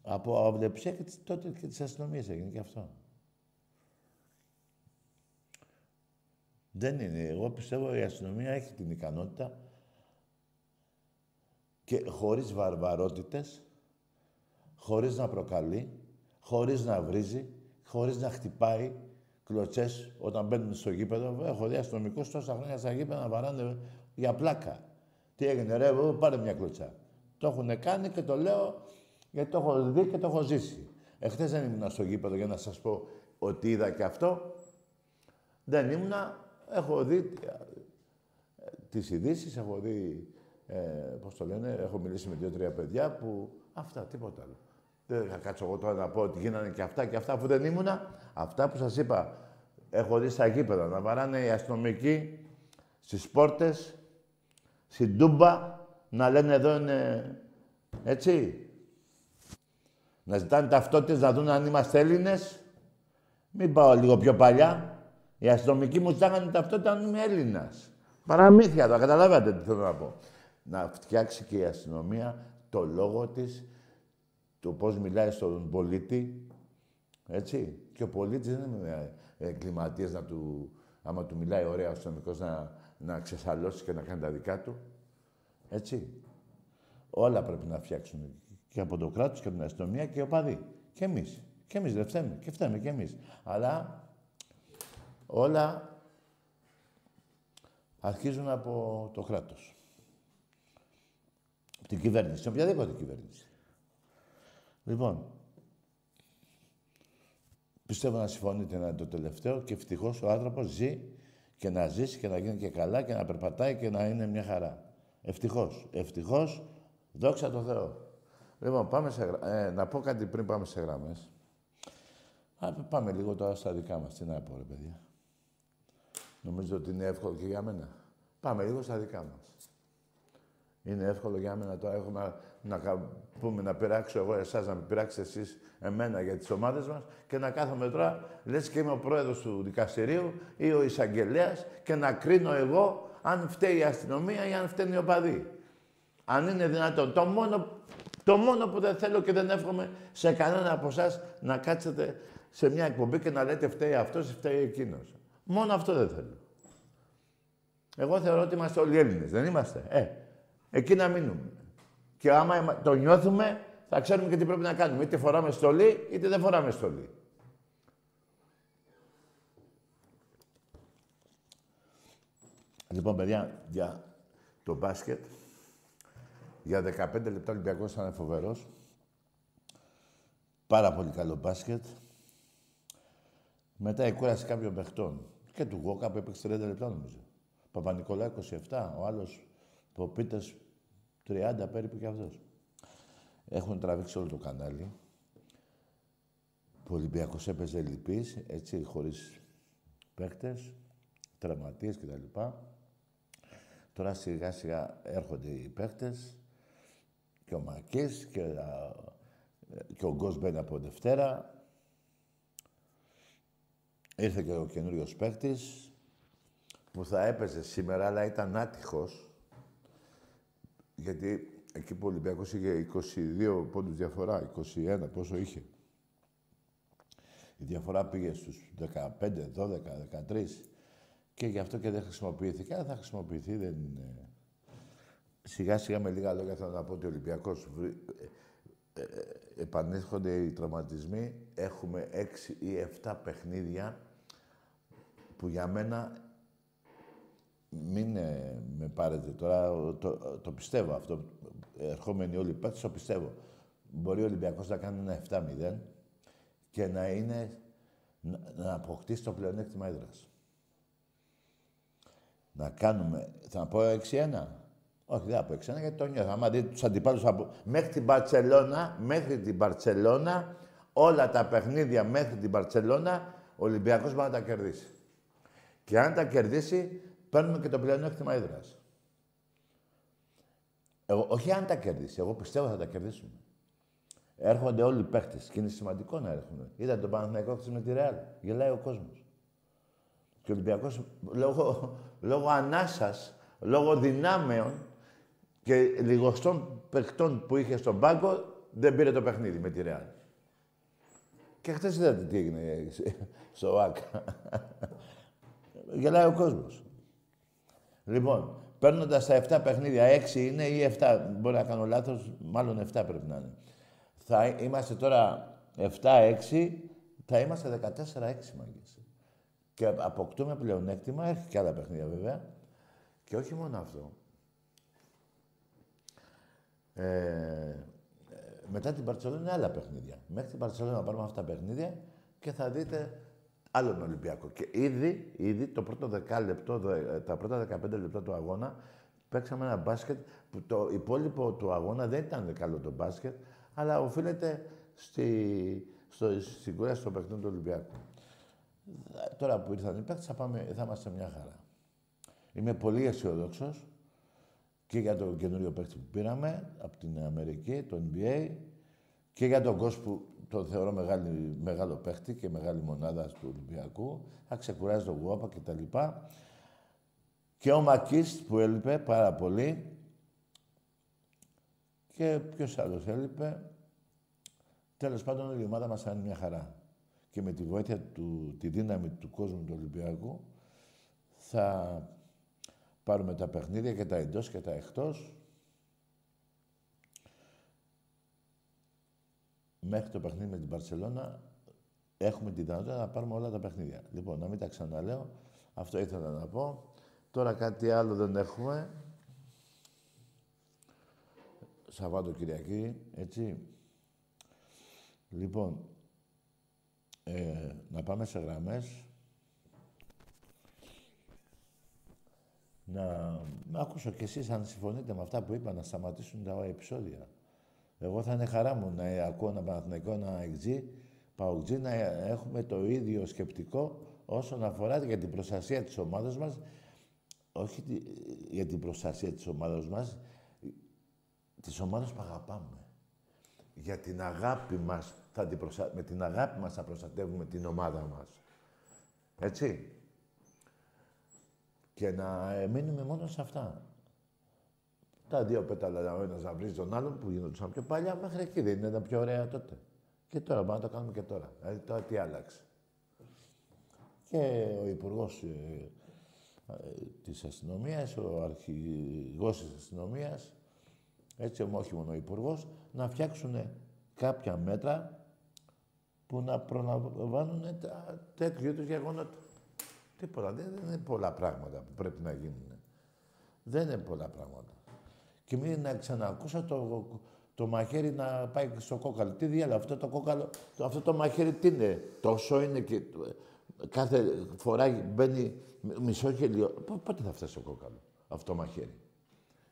από αυλεψία και τότε και τη αστυνομία έγινε και αυτό. Δεν είναι. Εγώ πιστεύω η αστυνομία έχει την ικανότητα και χωρίς βαρβαρότητες χωρίς να προκαλεί, χωρίς να βρίζει, χωρίς να χτυπάει κλωτσές όταν μπαίνουν στο γήπεδο. Έχω δει αστυνομικούς τόσα χρόνια στα γήπεδα να βαράνε για πλάκα. Τι έγινε, ρε, πάρε μια κλωτσά. Το έχουν κάνει και το λέω γιατί το έχω δει και το έχω ζήσει. Εχθές δεν ήμουν στο γήπεδο για να σας πω ότι είδα και αυτό. Δεν ήμουνα. Έχω δει ε, τις ειδήσεις, έχω δει, ε, πώς το λένε, έχω μιλήσει με δύο-τρία παιδιά που... Αυτά, τίποτα άλλο. Δεν θα κάτσω εγώ τώρα να πω ότι γίνανε και αυτά και αυτά, αφού δεν ήμουνα. Αυτά που σας είπα, έχω δει στα γήπεδα να βαράνε οι αστυνομικοί στις πόρτες, στην Τούμπα, να λένε εδώ είναι έτσι. Να ζητάνε ταυτότητες, να δουν αν είμαστε Έλληνες. Μην πάω λίγο πιο παλιά. Οι αστυνομικοί μου ζητάγανε ταυτότητα αν είμαι Έλληνας. Παραμύθια το, καταλάβατε τι θέλω να πω. Να φτιάξει και η αστυνομία το λόγο της το πώς μιλάει στον πολίτη, έτσι. Και ο πολίτης δεν είναι εγκληματίας να του, άμα του μιλάει ωραία ο αστυνομικός να, να ξεσαλώσει και να κάνει τα δικά του. Έτσι. Όλα πρέπει να φτιάξουν. Και από το κράτος και από την αστυνομία και ο παδί. Και εμείς. Και εμείς δεν φταίμε. Και φταίμε και εμείς. Αλλά όλα αρχίζουν από το κράτος. την κυβέρνηση. Οποιαδήποτε κυβέρνηση. Λοιπόν, πιστεύω να συμφωνείτε να είναι το τελευταίο και ευτυχώς ο άνθρωπος ζει και να ζήσει και να γίνει και καλά και να περπατάει και να είναι μια χαρά. Ευτυχώς. Ευτυχώς, δόξα τω Θεώ. Λοιπόν, πάμε σε, ε, να πω κάτι πριν πάμε σε γραμμές. Πάμε λίγο τώρα στα δικά μας. Τι να πω, ρε παιδιά. Νομίζω ότι είναι εύκολο και για μένα. Πάμε λίγο στα δικά μας. Είναι εύκολο για μένα τώρα. Έχουμε να, να πούμε να πειράξω εγώ εσάς, να πειράξετε εσείς εμένα για τις ομάδες μας και να κάθομαι τώρα, λες και είμαι ο πρόεδρος του δικαστηρίου ή ο εισαγγελέας και να κρίνω εγώ αν φταίει η αστυνομία ή αν φταίνει οι οπαδοί. Αν είναι δυνατόν. Το μόνο, το μόνο που δεν θέλω και δεν εύχομαι σε κανένα από εσάς να κάτσετε σε μια εκπομπή και να λέτε φταίει αυτός ή φταίει εκείνος. Μόνο αυτό δεν θέλω. Εγώ θεωρώ ότι είμαστε όλοι Έλληνες, δεν είμαστε. Ε, εκεί να μείνουμε. Και άμα το νιώθουμε, θα ξέρουμε και τι πρέπει να κάνουμε. Είτε φοράμε στολή, είτε δεν φοράμε στολή. Λοιπόν, παιδιά, για το μπάσκετ, για 15 λεπτά ο Ολυμπιακός ήταν φοβερός. Πάρα πολύ καλό μπάσκετ. Μετά η κούραση κάποιων παιχτών. Και του Γόκα που έπαιξε 30 λεπτά νομίζω. Παπα-Νικολά 27, ο άλλος Ποπίτες 30 περίπου κι αυτός. Έχουν τραβήξει όλο το κανάλι. Ο Ολυμπιακός έπαιζε λυπής, έτσι, χωρίς παίκτες, τραυματίες κτλ. Τώρα σιγά σιγά έρχονται οι παίκτες και ο Μακής και, και ο Γκος μπαίνει από Δευτέρα. Ήρθε και ο καινούριος παίκτης που θα έπαιζε σήμερα, αλλά ήταν άτυχος. Γιατί εκεί που ο Ολυμπιακός είχε 22 πόντους διαφορά, 21 πόσο είχε; Η διαφορά πήγε στους 15, 12, 13 και γι' αυτό και δεν χρησιμοποιήθηκε. Αλλά θα χρησιμοποιηθεί, δεν είναι... Σιγά σιγά με λίγα λόγια θέλω να πω ότι ο Ολυμπιακός ε, ε, επανέρχονται οι τραυματισμοί. Έχουμε 6 ή 7 παιχνίδια που για μένα μην ε, με πάρετε τώρα, το, το, πιστεύω αυτό. Ερχόμενοι όλοι οι παίκτες, το πιστεύω. Μπορεί ο Ολυμπιακός να κάνει ένα 7-0 και να είναι να, να αποκτήσει το πλεονέκτημα έδρας. Να κάνουμε, θα πω 6-1. Όχι, δεν θα πω 6-1 γιατί το νιώθω. Άμα δείτε τους αντιπάλους από... Μέχρι την Παρσελώνα, μέχρι την Παρσελώνα, όλα τα παιχνίδια μέχρι την Παρσελώνα, ο Ολυμπιακός μπορεί να τα κερδίσει. Και αν τα κερδίσει, παίρνουμε και το πλεονέκτημα έδρας. όχι αν τα κερδίσει, εγώ πιστεύω θα τα κερδίσουμε. Έρχονται όλοι οι παίχτε και είναι σημαντικό να έρχονται. Είδατε τον Παναθηναϊκό χθες με τη Ρεάλ. Γελάει ο κόσμος. Και ο Ολυμπιακός λόγω, λόγω ανάσας, λόγω δυνάμεων και λιγοστών παιχτών που είχε στον πάγκο δεν πήρε το παιχνίδι με τη Ρεάλ. Και χθες είδατε τι έγινε στο ΆΚΑ. Γελάει ο κόσμος. Λοιπόν, παίρνοντας τα 7 παιχνίδια, 6 είναι ή 7, μπορεί να κάνω λάθος, μάλλον 7 πρέπει να είναι. Θα είμαστε τώρα 7-6, θα είμαστε 14-6 μάγκες. Και αποκτούμε πλεονέκτημα, έχει και άλλα παιχνίδια βέβαια. Και όχι μόνο αυτό. Ε, μετά την Παρσελόνα είναι άλλα παιχνίδια. Μέχρι την Παρσελόνα να πάρουμε αυτά τα παιχνίδια και θα δείτε άλλον Ολυμπιακό. Και ήδη, ήδη το πρώτο δεκάλεπτο, τα πρώτα 15 λεπτά του αγώνα, παίξαμε ένα μπάσκετ που το υπόλοιπο του αγώνα δεν ήταν καλό το μπάσκετ, αλλά οφείλεται στη, στο, στην κούραση των παιχνιδιών του Ολυμπιακού. Τώρα που ήρθαν οι παίκτες θα, πάμε, θα είμαστε μια χαρά. Είμαι πολύ αισιοδόξο και για το καινούριο παίκτη που πήραμε από την Αμερική, το NBA, και για τον κόσμο που το θεωρώ μεγάλη, μεγάλο παίχτη και μεγάλη μονάδα του Ολυμπιακού. Θα ξεκουράζει τον Γουόπα και τα λοιπά. Και ο Μακής που έλειπε πάρα πολύ. Και ποιος άλλος έλειπε. Τέλος πάντων η ομάδα μας είναι μια χαρά. Και με τη βοήθεια του, τη δύναμη του κόσμου του Ολυμπιακού θα πάρουμε τα παιχνίδια και τα εντός και τα εκτός μέχρι το παιχνίδι με την Παρσελώνα έχουμε τη δυνατότητα να πάρουμε όλα τα παιχνίδια. Λοιπόν, να μην τα ξαναλέω. Αυτό ήθελα να πω. Τώρα κάτι άλλο δεν έχουμε. Σαββάτο Κυριακή, έτσι. Λοιπόν, ε, να πάμε σε γραμμές. Να, να ακούσω κι εσείς αν συμφωνείτε με αυτά που είπα, να σταματήσουν τα επεισόδια. Εγώ θα είναι χαρά μου να ακούω ένα Παναθηναϊκό, ένα εξή, παουτζή, να έχουμε το ίδιο σκεπτικό όσον αφορά για την προστασία της ομάδας μας, όχι για την προστασία της ομάδας μας, της ομάδας που αγαπάμε. Για την αγάπη μας, θα την με την αγάπη μας θα προστατεύουμε την ομάδα μας. Έτσι. Και να μείνουμε μόνο σε αυτά. Τα δύο πέταλα ο ένας να βρεις τον άλλον που γινόντουσαν πιο παλιά, μέχρι εκεί δεν ήταν πιο ωραία τότε. Και τώρα, μπορούμε να το κάνουμε και τώρα. Δηλαδή τώρα τι άλλαξε. Και ο υπουργός ε, ε, της αστυνομίας, ο αρχηγός της αστυνομίας, έτσι όχι μόνο ο υπουργός, να φτιάξουν κάποια μέτρα που να προλαμβάνουν τέτοιου είδου γεγονότα. Τίποτα. Δεν, δεν είναι πολλά πράγματα που πρέπει να γίνουν. Δεν είναι πολλά πράγματα. Και μην να ξανακούσα το, το μαχαίρι να πάει στο κόκαλο. Τι διάλογο, αυτό το κόκαλο, το, αυτό το μαχαίρι τι είναι, τόσο είναι και κάθε φορά μπαίνει μισό χελιό. Πότε θα φτάσει στο κόκαλο αυτό το μαχαίρι;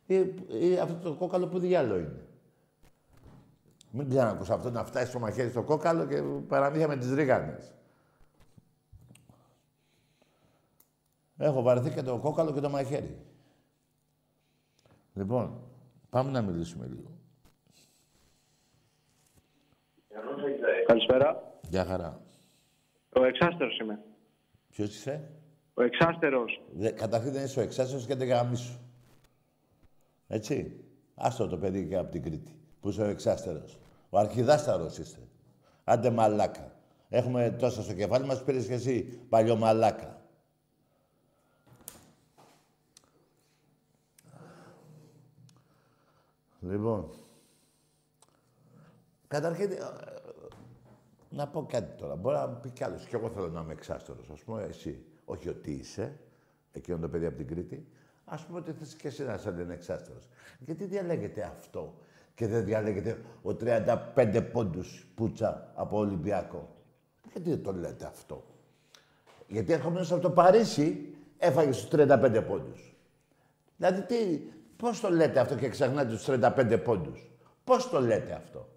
Ή, ή αυτό το κόκαλο που διάλογο είναι; Μην ξανακούσα αυτό να φτάσει στο μαχαίρι στο κόκαλο και παραμύθια με τις ρίγανες. Έχω βαρεθεί και το κόκαλο και το μαχαίρι. Λοιπόν, πάμε να μιλήσουμε λίγο. Καλησπέρα. Γεια χαρά. Ο εξάστερος είμαι. Ποιος είσαι; Ο εξάστερος. Δε, καταρχήν δεν είσαι ο εξάστερος και δεν σου. Έτσι. Άστο το παιδί και από την Κρήτη, που είσαι ο εξάστερος. Ο αρχιδάσταρος είστε. Άντε μαλάκα. Έχουμε τόσα στο κεφάλι μας, πήρες και εσύ παλιό μαλάκα. Λοιπόν, καταρχήν, ε, να πω κάτι τώρα. Μπορεί να πει κι άλλος. Κι εγώ θέλω να είμαι εξάστερο. Α πούμε, εσύ. Όχι ότι είσαι, εκείνο το παιδί από την Κρήτη. Α πούμε ότι θες και εσύ να είσαι εξάστερο. Γιατί διαλέγετε αυτό και δεν διαλέγετε ο 35 πόντους πούτσα από Ολυμπιακό; Γιατί δεν το λέτε αυτό; Γιατί έρχομαι από το Παρίσι, έφαγες τους 35 πόντους. Δηλαδή, τι, πώς το λέτε αυτό και ξεχνάτε τους 35 πόντους; Πώς το λέτε αυτό;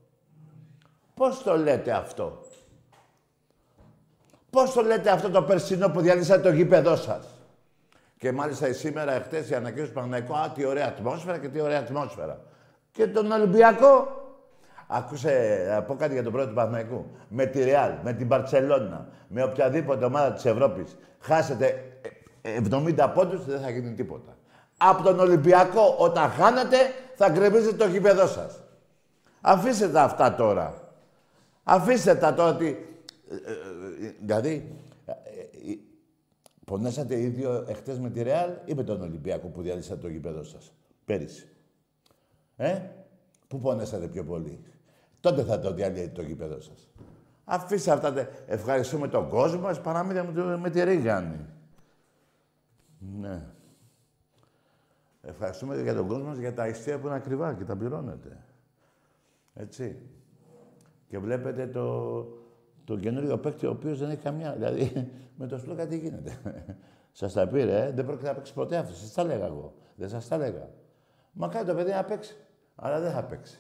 Πώς το λέτε αυτό; Πώς το λέτε αυτό το περσινό που διαλύσατε το γήπεδό σας; Και μάλιστα σήμερα, εχθές, η ανακοίνωση του Παναγικού, α, τι ωραία ατμόσφαιρα και τι ωραία ατμόσφαιρα. Και τον Ολυμπιακό, άκουσε, να πω κάτι για τον πρώτο του Παναγικού. Με τη Ρεάλ, με την Παρσελώνα, με οποιαδήποτε ομάδα της Ευρώπης, χάσετε 70 πόντους, δεν θα γίνει τίποτα. Από τον Ολυμπιακό, όταν χάνετε, θα γκρεμίζετε το γήπεδό σας. Αφήστε τα αυτά τώρα. Αφήστε τα τώρα ότι ε, ε, δηλαδή, ε, πονέσατε οι δύο εχθές με τη Ρεάλ ή με τον Ολυμπιακό που διαλύσατε το γήπεδο σας. Πέρυσι; Ε, πού πονέσατε πιο πολύ; Τότε θα το διαλύετε το γήπεδο σας. Αφήστε αυτά. Ευχαριστούμε τον κόσμο μας παραμύθια με, με τη Ρίγανη. Ναι. Ευχαριστούμε για τον κόσμο μας για τα ιστία που είναι ακριβά και τα πληρώνετε. Έτσι. Και βλέπετε το, το καινούριο παίκτη ο οποίος δεν έχει καμιά. Δηλαδή με το Σπλόκα τι γίνεται. σας τα πήρε, ε; δεν πρόκειται να παίξει ποτέ αυτό. Σας τα έλεγα εγώ. Δεν σας τα έλεγα. Μα κάνει το παιδί να παίξει. Αλλά δεν θα παίξει.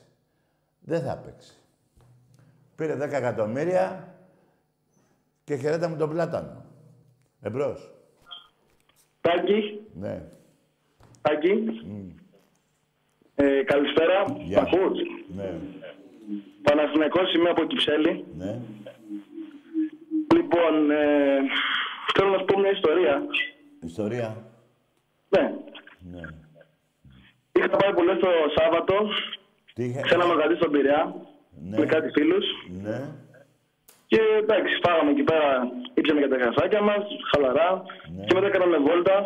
Δεν θα παίξει. Πήρε 10 εκατομμύρια και χαιρέτα με τον πλάτανο. Εμπρός. Τάκη. Ναι. Τάκη. Mm. Ε, καλησπέρα. Γεια. Ναι. Παναθηναϊκός είμαι από Κυψέλη. Ναι. Λοιπόν, ε, θέλω να σου πω μια ιστορία. Ιστορία. Ναι. ναι. Είχα πάει πολύ το Σάββατο Τι είχε... σε ένα μαγαζί στον Πειραιά ναι. με κάτι φίλους. Ναι. Και εντάξει, φάγαμε εκεί πέρα, ήψαμε για τα γραφάκια μας, χαλαρά. Ναι. Και μετά κάναμε βόλτα.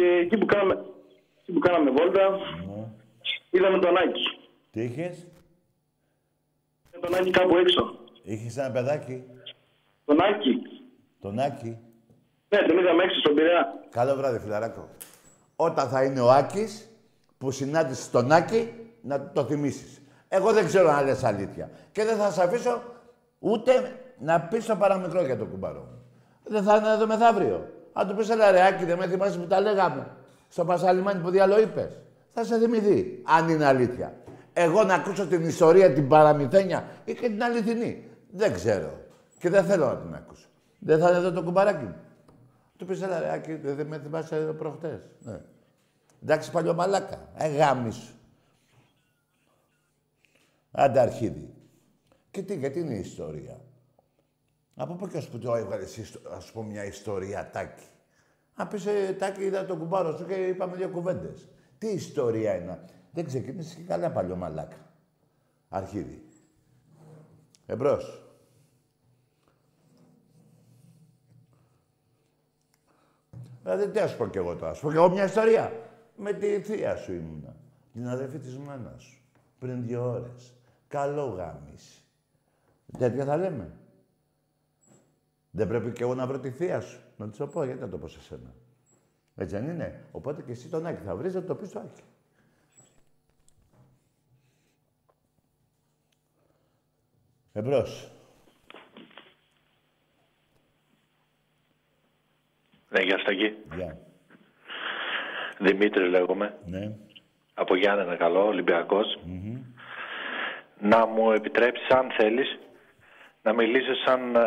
Και εκεί που κάναμε, εκεί που κάναμε βόλτα, ναι. είδαμε τον Άκη. Τι είχες; Τον Άκη κάπου έξω. Είχες ένα παιδάκι; Τον Άκη. Τον Άκη; Ναι, τον είδαμε έξω στον Πειραιά. Καλό βράδυ, φιλαράκο. Όταν θα είναι ο Άκης που συνάντησες τον Άκη, να το θυμίσεις. Εγώ δεν ξέρω αν λες αλήθεια. Και δεν θα σε αφήσω ούτε να πεις το παραμικρό για το κουμπαρό μου. Δεν θα είναι εδώ μεθαύριο. Αν του πεις έλα ρε Άκη, δεν με θυμάσαι που τα λέγαμε. Στο Πασαλιμάνι που διάλο είπες. Θα σε θυμηθεί, αν είναι αλήθεια. Εγώ να ακούσω την ιστορία, την παραμυθένια ή και την αληθινή. Δεν ξέρω. Και δεν θέλω να την ακούσω. Δεν θα είναι εδώ το κουμπαράκι μου. Του πεις, έλα ρε, Άκη, δεν με θυμάσαι εδώ προχτές. Ναι. Εντάξει, παλιωμαλάκα. Ε, γάμι σου. Άντε αρχίδι. Και τι, γιατί είναι η ιστορία; Από πού και ως που το έβγαλες, ας πούμε, μια ιστορία, Τάκη. Αν πεις, ε, Τάκη, είδα τον κουμπάρο σου και είπαμε δύο κουβέντες. Τι ιστορία είναι. Δεν ξεκίνησες και καλά παλιό μαλάκα. Αρχίδι. Εμπρός. Δηλαδή, τι ας πω κι εγώ τώρα. Ας πω κι εγώ μια ιστορία. Με τη θεία σου ήμουνα. Την αδερφή της μάνας σου. Πριν δύο ώρες. Καλό γάμιση. Τέτοια θα λέμε. Δεν πρέπει κι εγώ να βρω τη θεία σου. Να της το πω, γιατί να το πω σε σένα. Έτσι δεν είναι. Οπότε και εσύ τον Άκη θα βρεις, θα το πεις στο Άκη. Εμπρός. Ναι, γεια σου Τακί. Γεια. Δημήτρης λέγομαι. Ναι. Από Γιάννενα καλό, Ολυμπιακός. Να μου επιτρέψεις, αν θέλεις, να μιλήσω σαν ε,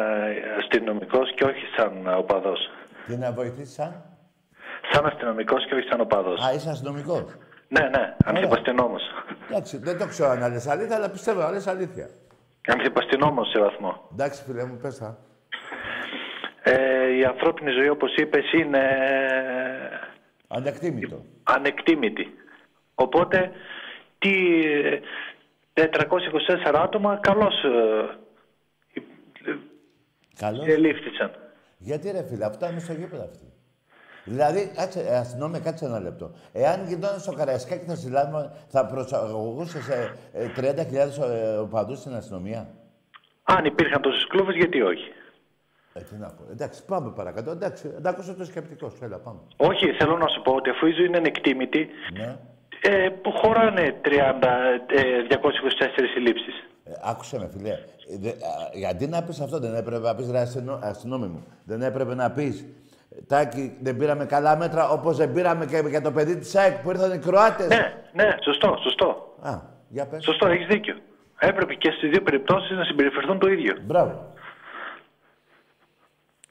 αστυνομικός και όχι σαν ε, οπαδός. Τι να βοηθήσεις σαν; Σαν αστυνομικός και όχι σαν οπαδός. Α, είσαι αστυνομικός. Ναι, ναι, ανθιπαστηνόμος. Εντάξει, δεν το ξέρω αν λες αλήθεια, αλλά πιστεύω να λες αλήθεια. Ανθιπαστηνόμος σε βαθμό. Εντάξει, φίλε μου, πες τα. Ε, η ανθρώπινη ζωή, όπως είπες, είναι ε, Ανεκτήμητο. ανεκτήμητη. Οπότε, τι ε, 424 άτομα καλώς ε, Καλό. ελήφθησαν. Γιατί ρε φίλε, αυτά είναι στο γήπεδο αυτοί. Δηλαδή, κάτσε, ε, αστυνόμια, κάτσε ένα λεπτό. Εάν γινόταν στο Καραϊσκάκι θα συλλάβουμε, θα προσαγωγούσε σε ε, 30.000 ε, οπαδούς στην αστυνομία; Αν υπήρχαν τόσες κλούβες, γιατί όχι; Ε, τι να πω. Εντάξει, πάμε παρακάτω. Εντάξει, να ακούσω το σκεπτικό σου. Έλα, πάμε. Όχι, θέλω να σου πω ότι αφού η ζωή είναι ανεκτήμητη, Ναι. ε, που χωράνε 30, ε, 224 συλλήψεις. Ε, άκουσε με, φιλέ. Ε, δε, α, γιατί να πεις αυτό, δεν έπρεπε να πεις ρε αστυνο, αστυνόμη μου. Δεν έπρεπε να πεις Τάκη, δεν πήραμε καλά μέτρα όπως δεν πήραμε και για το παιδί της ΑΕΚ που ήρθαν οι Κροάτες. Ναι, ναι, σωστό, σωστό. Α, για πες. Σωστό, έχεις δίκιο. Έπρεπε και στις δύο περιπτώσεις να συμπεριφερθούν το ίδιο. Μπράβο.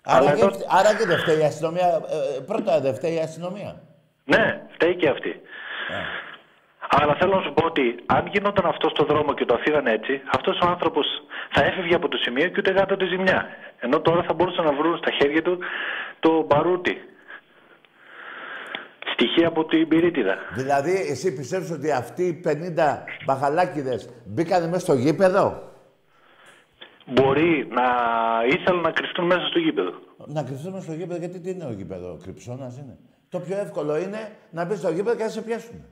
Αλλά Άρα, και, εδώ- άρα και δεν φταίει η αστυνομία. Ε, ε, πρώτα δεν φταίει η αστυνομία. Ναι, φταίει και αυτή. Αλλά θέλω να σου πω ότι αν γινόταν αυτό στο δρόμο και το αφήγαν έτσι, αυτός ο άνθρωπος θα έφευγε από το σημείο και ούτε γάτο τη ζημιά. Ενώ τώρα θα μπορούσαν να βρουν στα χέρια του το μπαρούτι. Στοιχεία από την πυρίτιδα. Δηλαδή, εσύ πιστεύεις ότι αυτοί οι 50 μπαχαλάκιδες μπήκανε μέσα στο γήπεδο; Μπορεί να ήθελαν να κρυφτούν μέσα στο γήπεδο. Να κρυφθούμε στο γήπεδο, γιατί τι είναι ο γήπεδο, κρυψώνας είναι. Το πιο εύκολο είναι να μπεις στο γήπεδο και να σε πιάσουν.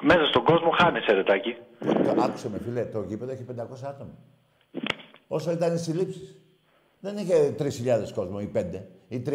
Μέσα στον κόσμο χάνεσαι, ρετάκι. Το, άκουσε με, φίλε, το γήπεδο έχει 500 άτομα. Όσο ήταν οι συλλήψεις. Δεν είχε 3.000 κόσμο ή 5 ή 30.000.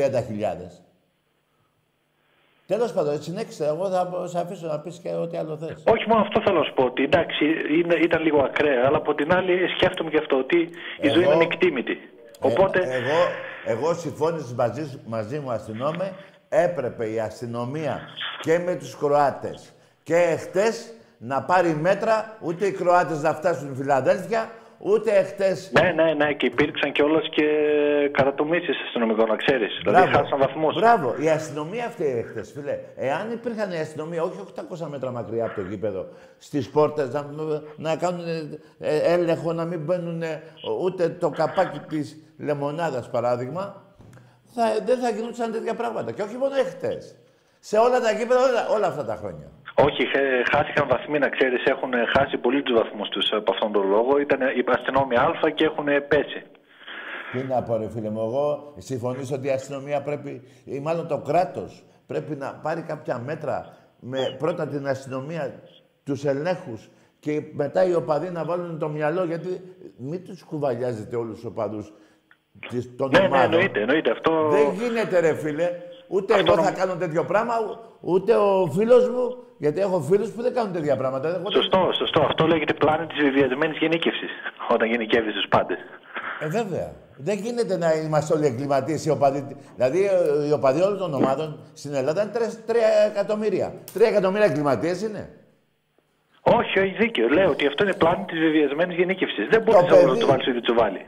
Τέλος πάντων, συνέχισε. Εγώ θα σε αφήσω να πεις και ό,τι άλλο θες. Όχι μόνο αυτό θέλω να σου πω. Ότι εντάξει, είναι, ήταν λίγο ακραία, αλλά από την άλλη σκέφτομαι και αυτό ότι η ζωή Εγώ- είναι ανεκτήμητη. Οπότε, Ε, εγώ, εγώ συμφώνησα μαζί, σου- μαζί μου αστυνόμε, έπρεπε η αστυνομία και με τους Κροάτες και εχθές να πάρει μέτρα, ούτε οι Κροάτες να φτάσουν στη Φιλαδέλφια, ούτε εχθές... ναι, ναι, ναι, και υπήρξαν κιόλας και κατατομήσεις αστυνομικών, να ξέρεις. Δηλαδή, χάσαν βαθμούς. Μπράβο. Η αστυνομία αυτή εχθές, φίλε. Εάν υπήρχαν η αστυνομία, όχι 800 μέτρα μακριά από το γήπεδο, στις πόρτες να, να κάνουν ε, έλεγχο, να μην μπαίνουν ε, ούτε το καπάκι της λεμονάδας, παράδειγμα, θα, δεν θα γινόταν τέτοια πράγματα. Και όχι μόνο εχθές. Σε όλα τα γήπεδα, όλα, όλα αυτά τα χρόνια. Όχι, χε- χάθηκαν βαθμοί, να ξέρεις. Έχουν χάσει πολύ τους βαθμούς τους από αυτόν τον λόγο. Ήταν οι αστυνόμοι Α και έχουν πέσει. Τι να πω, ρε φίλε μου, εγώ συμφωνήσω ότι η αστυνομία πρέπει, ή μάλλον το κράτος, πρέπει να πάρει κάποια μέτρα με πρώτα την αστυνομία, τους ελέγχους και μετά οι οπαδοί να βάλουν το μυαλό, γιατί μην τους κουβαλιάζετε όλους τους οπαδούς της, των Ναι, ναι, ομάδων. εννοείται, εννοείται. Αυτό. Δεν γίνεται, ρε φίλε. Ούτε Αυτό εγώ θα νομ- κάνω τέτοιο πράγμα, ούτε ο φίλος μου, γιατί έχω φίλους που δεν κάνουν τέτοια πράγματα. Εγώ δεν- Σωστό, σωστό. Αυτό λέγεται πλάνη της βιβιασμένη γενίκευσης. Όταν γενικεύεις τους πάντες. Ε, βέβαια. Δεν γίνεται να είμαστε όλοι εγκληματίες οι οπαδοί. Δηλαδή, ε, οι οπαδοί όλων των ομάδων στην Ελλάδα είναι 3 εκατομμύρια. 3 εκατομμύρια εγκληματίες είναι. Όχι, έχει δίκιο. Λέω ότι αυτό είναι πλάνη της βιβιασμένη γενίκευσης. Δεν μπορείς παιδί- να το βάλεις στο ίδιο τσουβάλι.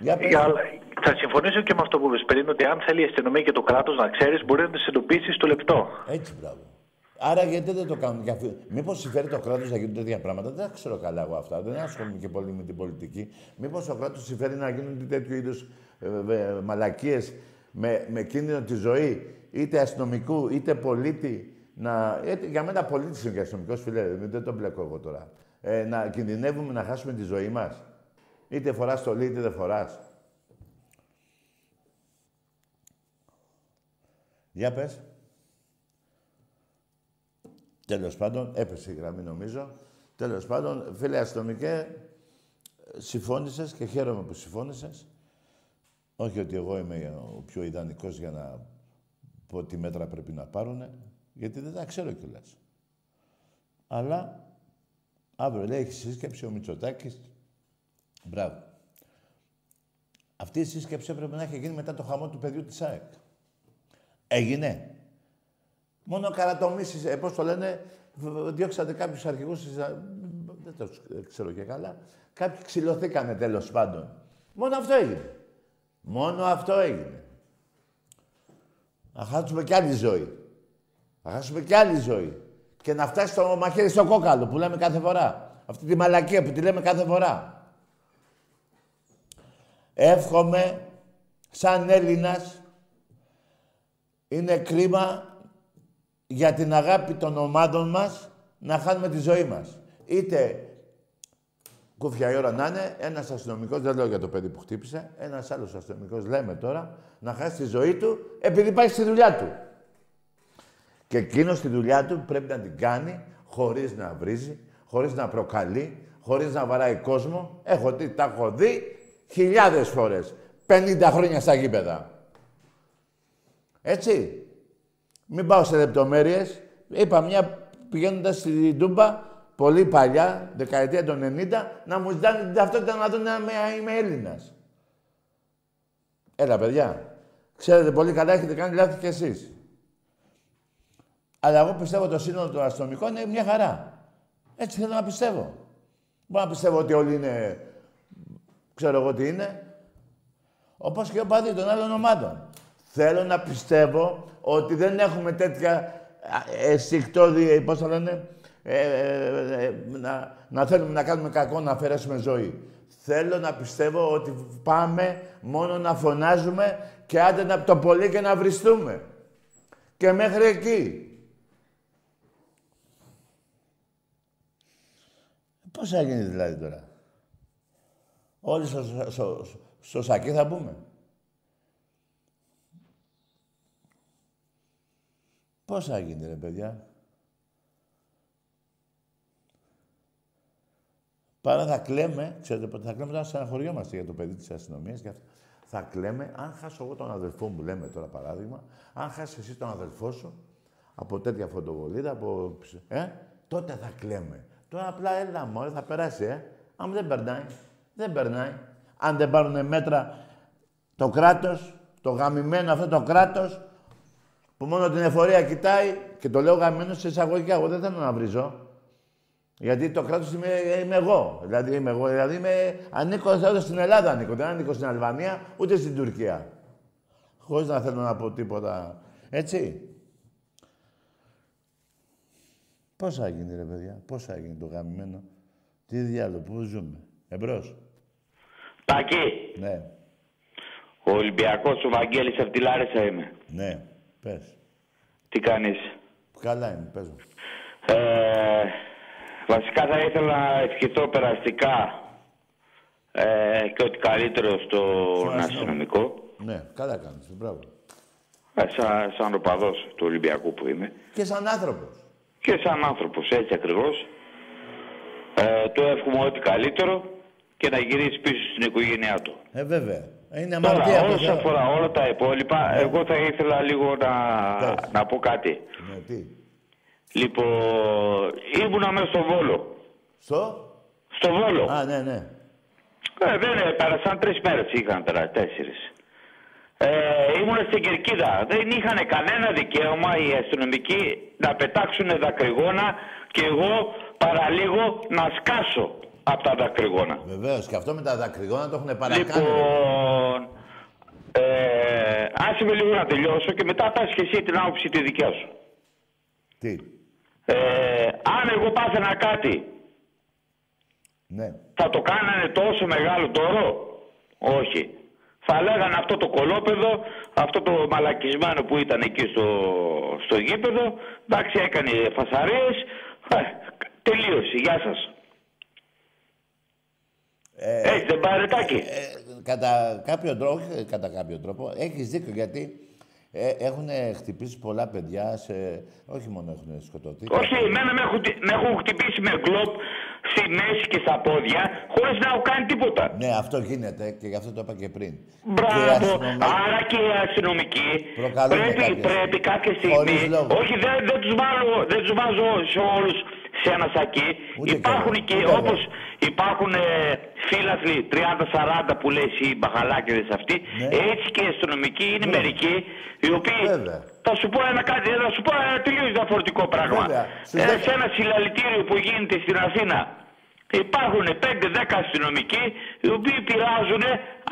Για πες. Για- αλλά- Θα συμφωνήσω και με αυτό που είπε πριν, ότι αν θέλει η αστυνομία και το κράτος να ξέρεις, μπορεί να τις εντοπίσεις στο λεπτό. Έτσι, μπράβο. Άρα γιατί δεν το κάνουν για αυτό. Μήπως συμφέρει το κράτος να γίνουν τέτοια πράγματα; Δεν τα ξέρω καλά εγώ αυτά. Δεν ασχολούμαι και πολύ με την πολιτική. Μήπως το κράτος συμφέρει να γίνουν τέτοιου είδους ε, ε, μαλακίες με, με κίνδυνο τη ζωή είτε αστυνομικού είτε πολίτη. Να, ε, για μένα πολίτης είναι και αστυνομικός, φίλε, δεν το μπλέκω εγώ τώρα. Ε, να κινδυνεύουμε να χάσουμε τη ζωή μας; Είτε φοράς το είτε δεν φοράς. Για πες. Τέλος πάντων, έπεσε η γραμμή νομίζω. Τέλος πάντων, φίλε αστυνομικέ, συμφώνησες και χαίρομαι που συμφώνησες. Όχι ότι εγώ είμαι ο πιο ιδανικός για να πω τι μέτρα πρέπει να πάρουν, γιατί δεν τα ξέρω κιόλας. Αλλά αύριο λέει έχεις σύσκεψη ο Μητσοτάκης. Μπράβο. Αυτή η σύσκεψη έπρεπε να έχει γίνει μετά το χαμό του παιδιού της ΑΕΚ. Έγινε. Μόνο καρατομήσεις, ε, πώς το λένε, διώξατε κάποιους αρχηγούς, ε, δεν το ξέρω και καλά, κάποιοι ξυλωθήκανε τέλος πάντων. Μόνο αυτό έγινε. Μόνο αυτό έγινε. Να χάσουμε κι άλλη ζωή. Να χάσουμε κι άλλη ζωή. Και να φτάσει το μαχαίρι στο κόκαλο που λέμε κάθε φορά. Αυτή τη μαλακία που τη λέμε κάθε φορά. Εύχομαι, σαν Έλληνας, είναι κρίμα για την αγάπη των ομάδων μας να χάνουμε τη ζωή μας. Είτε κούφια η ώρα να είναι, ένας αστυνομικός, δεν λέω για το παιδί που χτύπησε, ένας άλλος αστυνομικός, λέμε τώρα, να χάσει τη ζωή του επειδή πάει στη δουλειά του. Και εκείνος στη δουλειά του πρέπει να την κάνει χωρίς να βρίζει, χωρίς να προκαλεί, χωρίς να βαράει κόσμο. Έχω δει, τα έχω δει χιλιάδες φορές. 50 χρόνια στα γήπεδα. Έτσι. Μην πάω σε λεπτομέρειες. Είπα μια πηγαίνοντας στη Ντούμπα, πολύ παλιά, δεκαετία των 90, να μου ζητάνε την ταυτότητα να δουν αν είμαι Έλληνας. Έλα, παιδιά. Ξέρετε πολύ καλά, έχετε κάνει λάθη κι εσείς. Αλλά εγώ πιστεύω το σύνολο των αστυνομικών είναι μια χαρά. Έτσι θέλω να πιστεύω. Μπορώ να πιστεύω ότι όλοι είναι... Ξέρω εγώ τι είναι. Όπως και ο παδί των άλλων ομάδων. Θέλω να πιστεύω ότι δεν έχουμε τέτοια εσυκτόδη, πώς θα λένε, ε, ε, ε, να, να θέλουμε να κάνουμε κακό, να αφαιρέσουμε ζωή. Θέλω να πιστεύω ότι πάμε μόνο να φωνάζουμε και άντε να το πολύ και να βριστούμε. Και μέχρι εκεί. Πώς θα γίνει δηλαδή τώρα; Όλοι στο, στο, στο σακί θα πούμε. Πώς θα γίνει, ρε παιδιά; Παρά θα κλαίμε, ξέρετε πότε θα κλαίμε, όταν στεναχωριόμαστε για το παιδί της αστυνομίας και Θα κλαίμε, αν χάσω εγώ τον αδελφό μου, λέμε τώρα παράδειγμα, αν χάσεις εσύ τον αδελφό σου, από τέτοια φωτοβολίδα, από... Ε, τότε θα κλαίμε. Τώρα απλά έλα μόλι θα περάσει, ε. Αν δεν περνάει, δεν περνάει. Αν δεν πάρουν μέτρα το κράτος, το γαμημένο αυτό το κράτος, που μόνο την εφορία κοιτάει και το λέω γαμμένο σε εισαγωγικά. Εγώ δεν θέλω να βρίζω. Γιατί το κράτος είμαι, είμαι, εγώ. Δηλαδή είμαι εγώ. Δηλαδή είμαι, ανήκω εδώ στην Ελλάδα ανήκω. Δεν ανήκω στην Αλβανία ούτε στην Τουρκία. Χωρίς να θέλω να πω τίποτα. Έτσι. Πώς θα γίνει ρε παιδιά, πώς θα γίνει το γαμμένο. Τι διάλογο, πού ζούμε; Εμπρός. Τάκη. Ναι. Ο Ολυμπιακός, ο Βαγγέλης Ευτιλάρισα είμαι. Ναι. Πες. Τι κάνεις; Καλά είμαι, πες μου. Ε, βασικά θα ήθελα να ευχηθώ περαστικά ε, και ό,τι καλύτερο στον αστυνομικό. Ναι, καλά κάνεις, μπράβο. Ε, σαν, σαν οπαδός του Ολυμπιακού που είμαι. Και σαν άνθρωπος. Και σαν άνθρωπος, έτσι ακριβώς. Ε, το εύχομαι ό,τι καλύτερο και να γυρίσει πίσω στην οικογένειά του. Ε, βέβαια. Είναι αμαρτία. Τώρα, όσον αφορά όλα τα υπόλοιπα, ναι. εγώ θα ήθελα λίγο να, να πω κάτι. Ναι, τι; Λοιπόν, ήμουνα μέσα στο Βόλο. Στο; Στο Βόλο. Α, ναι, ναι. Ε, δεν πέρασαν τρεις μέρες είχαν περάσει, τέσσερις. Ε, ήμουν στην Κερκίδα. Δεν είχαν κανένα δικαίωμα οι αστυνομικοί να πετάξουν δακρυγόνα και εγώ παραλίγο να σκάσω από τα δακρυγόνα. Βεβαίως και αυτό με τα δακρυγόνα το έχουν παρακάνει. Λοιπόν, Ε, άσε με λίγο να τελειώσω και μετά πας και εσύ την άποψη τη δικιά σου. Τι; Ε, αν εγώ πάθαινα κάτι, Ναι. θα το κάνανε τόσο μεγάλο τόρο; Όχι. Θα λέγανε αυτό το κολόπεδο, αυτό το μαλακισμένο που ήταν εκεί στο, στο γήπεδο, εντάξει έκανε φασαρίες, ε, τελείωσε, γεια σας. Ε, Έτσι δεν πάει ρετάκι. Ε, κατά κάποιο τρόπο, όχι κατά κάποιο τρόπο, έχεις δίκιο γιατί ε, έχουν χτυπήσει πολλά παιδιά, σε, όχι μόνο έχουν σκοτωθεί. Όχι, εμένα με έχουν, με έχουν χτυπήσει με γκλόπ στη μέση και στα πόδια, χωρίς να έχω κάνει τίποτα. Ναι, αυτό γίνεται και γι' αυτό το είπα και πριν. Και οι Μπράβο. αστυνομικοί- Άρα και οι αστυνομικοί Προκαλούν πρέπει, κάποιες- πρέπει κάποια στιγμή. Χωρίς λόγο. Όχι, δεν, δεν, τους βάλω, δεν τους βάζω σε όλους σε ένα σακί. Ούτε κι υπάρχουν εγώ. και Ούτε εγώ. όπως υπάρχουν ε, φίλαθλοι 30-40 που λέει οι μπαχαλάκιδες αυτοί, Ναι. έτσι και οι αστυνομικοί είναι Βέβαια. μερικοί οι οποίοι. Βέβαια. Θα σου πω ένα, κάτι, θα σου πω ένα τελείως διαφορετικό πράγμα. Βέβαια. Στους Ε, δέκα- σε ένα συλλαλητήριο που γίνεται στην Αθήνα υπάρχουν 5-10 αστυνομικοί οι οποίοι πειράζουν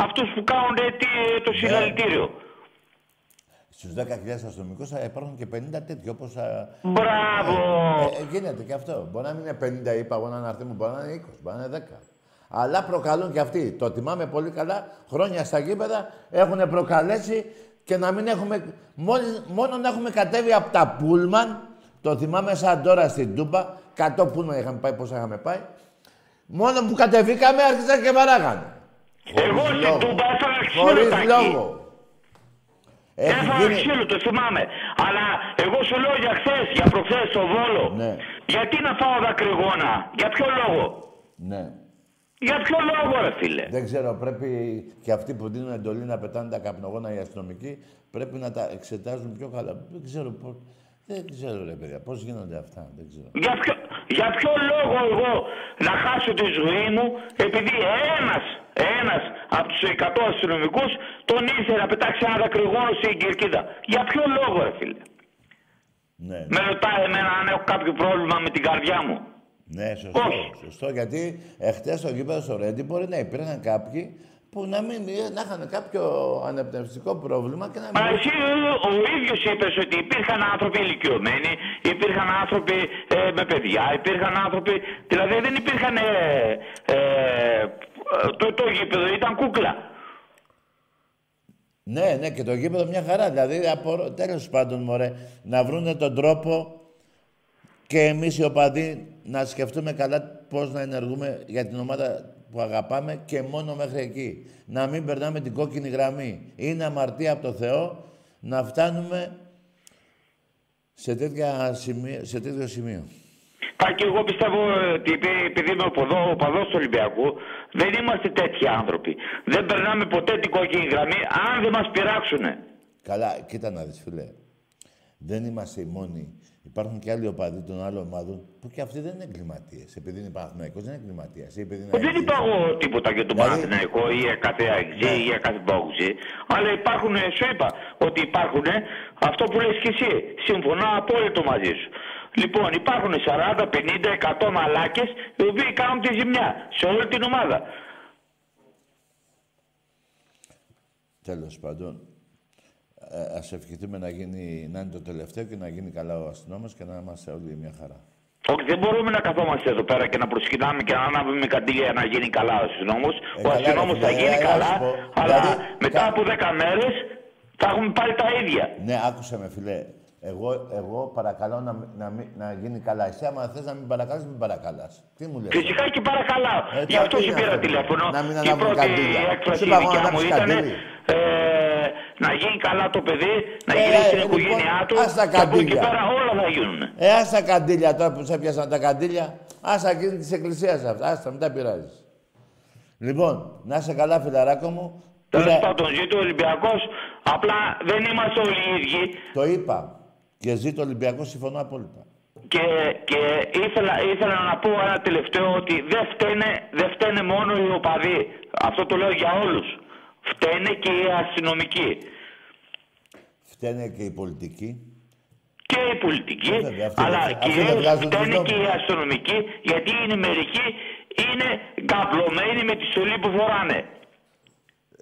αυτούς που κάνουν τι- το συλλαλητήριο. Στους 10.000 αστυνομικούς θα υπάρχουν και 50 τέτοιοι όπως. Μπράβο! Ε, ε, γίνεται και αυτό. Μπορεί να μην είναι 50, είπα εγώ έναν αριθμό, μπορεί να είναι 20, μπορεί να είναι 10. Αλλά προκαλούν και αυτοί. Το θυμάμαι πολύ καλά. Χρόνια στα γήπεδα έχουν προκαλέσει και να μην έχουμε. Μόλις, μόνο να έχουμε κατέβει από τα πούλμαν. Το θυμάμαι σαν τώρα στην Τούμπα. 100 πούλμαν είχαμε πάει, πόσα είχαμε πάει. Μόνο που κατεβήκαμε άρχισαν και βαράγανε. Εγώ Χωρίς στην λόγο. Τούμπα έφαγα ξύλο Χωρίς τάκι. λόγο. Έχει Έφαγα γίνει... ξύλο, το θυμάμαι. Αλλά εγώ σου λέω για χθες, για προχθές στο Βόλο. Ναι. Γιατί να φάω δακρυγόνα, για ποιο λόγο; Ναι. Για ποιο λόγο, ρε φίλε; Δεν ξέρω, πρέπει και αυτοί που δίνουν εντολή να πετάνε τα καπνογόνα οι αστυνομικοί πρέπει να τα εξετάζουν πιο καλά. Δεν ξέρω πώς. Δεν ξέρω, ρε παιδιά, πώς γίνονται αυτά. Δεν ξέρω. Για ποιο, για ποιο λόγο εγώ να χάσω τη ζωή μου επειδή ένας, ένας από τους 100 αστυνομικούς τον ήθελε να πετάξει ένα δακρυγόνο στην κερκίδα. Για ποιο λόγο ρε φίλε; Ναι, Με ρωτάει εμένα αν έχω κάποιο πρόβλημα με την καρδιά μου. ναι σωστό. Όχι. Σωστό, γιατί εχθές στο γήπεδο στο Ρέντι μπορεί να υπήρχαν κάποιοι που να, μην, να είχαν κάποιο αναπνευστικό πρόβλημα και να Μα μην... εσύ ο ίδιος είπες ότι υπήρχαν άνθρωποι ηλικιωμένοι, υπήρχαν άνθρωποι ε, με παιδιά, υπήρχαν άνθρωποι... Δηλαδή δεν υπήρχαν... Ε, ε, το, το γήπεδο ήταν κούκλα. Ναι, ναι, και το γήπεδο μια χαρά. Δηλαδή, απορώ... τέλος πάντων, μωρέ, να βρούνε τον τρόπο και εμείς οι οπαδοί να σκεφτούμε καλά πώς να ενεργούμε για την ομάδα που αγαπάμε και μόνο μέχρι εκεί. Να μην περνάμε την κόκκινη γραμμή. Είναι αμαρτία από το Θεό να φτάνουμε σε, τέτοια σημείο, σε τέτοιο σημείο. Και εγώ πιστεύω ότι επει- επειδή είμαι οπαδό, οπαδός του Ολυμπιακού, δεν είμαστε τέτοιοι άνθρωποι. Δεν περνάμε ποτέ την κόκκινη γραμμή αν δεν μας πειράξουνε. Καλά, κοίτα να δεις, φίλε. Δεν είμαστε οι μόνοι. Υπάρχουν και άλλοι οπαδοί των άλλων ομάδων που και αυτοί δεν είναι εγκληματίες. Επειδή είναι Παναθηναϊκός δεν είναι εγκληματία. Δεν είπα εγώ τίποτα για τον Δηλαδή- Παναθηναϊκό ή για κάθε Αγγζή ή για κάθε Παουτζή. Αλλά υπάρχουν, σου είπα, ότι υπάρχουν αυτό που λες και εσύ. Συμφωνώ απόλυτο μαζί σου. Λοιπόν, υπάρχουν 40, 50, 100 μαλάκες οι οποίοι κάνουν τη ζημιά σε όλη την ομάδα. Τέλος πάντων, ε, ας ευχηθούμε να, γίνει, να είναι το τελευταίο και να γίνει καλά ο αστυνόμος και να είμαστε όλοι μια χαρά. Όχι, δεν μπορούμε να καθόμαστε εδώ πέρα και να προσκυνάμε και να ανάβουμε καντήλια για να γίνει καλά ο αστυνόμος. Ε, ο καλά, αστυνόμος ρε θα φίλε, γίνει ε, καλά, να σου πω, αλλά δηλαδή, μετά κα- από 10 μέρες θα έχουμε πάλι τα ίδια. Ναι, άκουσε με, φιλέ. Εγώ, εγώ παρακαλώ να, μη- να, μη- να γίνει καλά. Εσύ, άμα θες να μην παρακαλάς, μην παρακαλάς. Τι μου λες. Φυσικά και παρακαλάω. Ε, Γι' τώρα αυτό τι σου είναι πήρα αυτό, τηλέφωνο. να μην και η ανάβουν πρώτη καντήλια. έκφραση Σου είπα εγώ να δικιά μου ανάψεις ήταν καντήλι. ε, να γίνει καλά το παιδί, να Ε, γίνει στην ε, οικογένειά λοιπόν, του. ας τα Και από εκεί καντήλια. πέρα όλα θα γίνουν. Ε, ας τα καντήλια τώρα που σε πιάσαν τα καντήλια. Ας τα γίνει της εκκλησίας αυτά. Ας τα, μην τα πειράζεις. Λοιπόν, να είσαι καλά, φιλαράκο μου. Τέλος Πήρα- πάντων, ζήτω ο Ολυμπιακός. Απλά δεν είμαστε όλοι οι ίδιοι. Το είπα. Και ζήτω Ολυμπιακό, συμφωνώ απόλυτα. Και, και ήθελα, ήθελα να πω ένα τελευταίο ότι δεν φταίνε, δεν φταίνε μόνο οι οπαδοί. Αυτό το λέω για όλους. Φταίνε και οι αστυνομικοί. Φταίνε και οι πολιτικοί. Και οι πολιτικοί, Ε, βέβαια, αυτοί αλλά δεν- αυτοί δεν κυρίως βγάζουν τους φταίνε νόμους. και οι αστυνομικοί, γιατί είναι μερικοί είναι καπλωμένοι με τη στολή που φοράνε.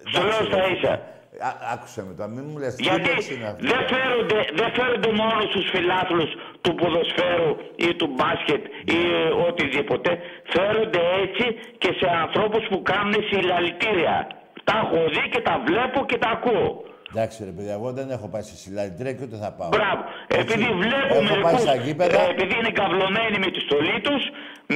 Στο λέω Εντάξει, στα ρε. ίσα. Άκουσε με τώρα, μην μου λες τι Γιατί λέξη είναι αυτή. δεν φέρονται, δεν φέρονται μόνο στους φιλάθλους του ποδοσφαίρου ή του μπάσκετ ή οτιδήποτε. Φέρονται έτσι και σε ανθρώπους που κάνουν συλλαλητήρια. Τα έχω δει και τα βλέπω και τα ακούω. Εντάξει ρε παιδιά, εγώ δεν έχω πάει σε συλλαλητήρια και ούτε θα πάω. Μπράβο. Έτσι, Επειδή βλέπω έχω πάει μερικούς, στα γήπεδα. ε, επειδή είναι καυλωμένοι με τη στολή τους,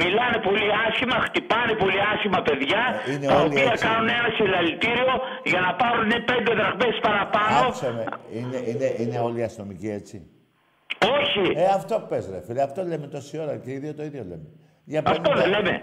μιλάνε πολύ άσχημα, χτυπάνε πολύ άσχημα παιδιά, Ε, είναι τα όλοι οποία έτσι. κάνουν ένα συλλαλητήριο για να πάρουν πέντε δραχμές παραπάνω. Άκουσε με, είναι, είναι, είναι όλοι οι αστυνομικοί έτσι. Όχι. Ε, αυτό πες ρε φίλε, αυτό λέμε τόση ώρα και οι δύο το ίδιο λέμε. Για Αυτό 50 δεν λέμε.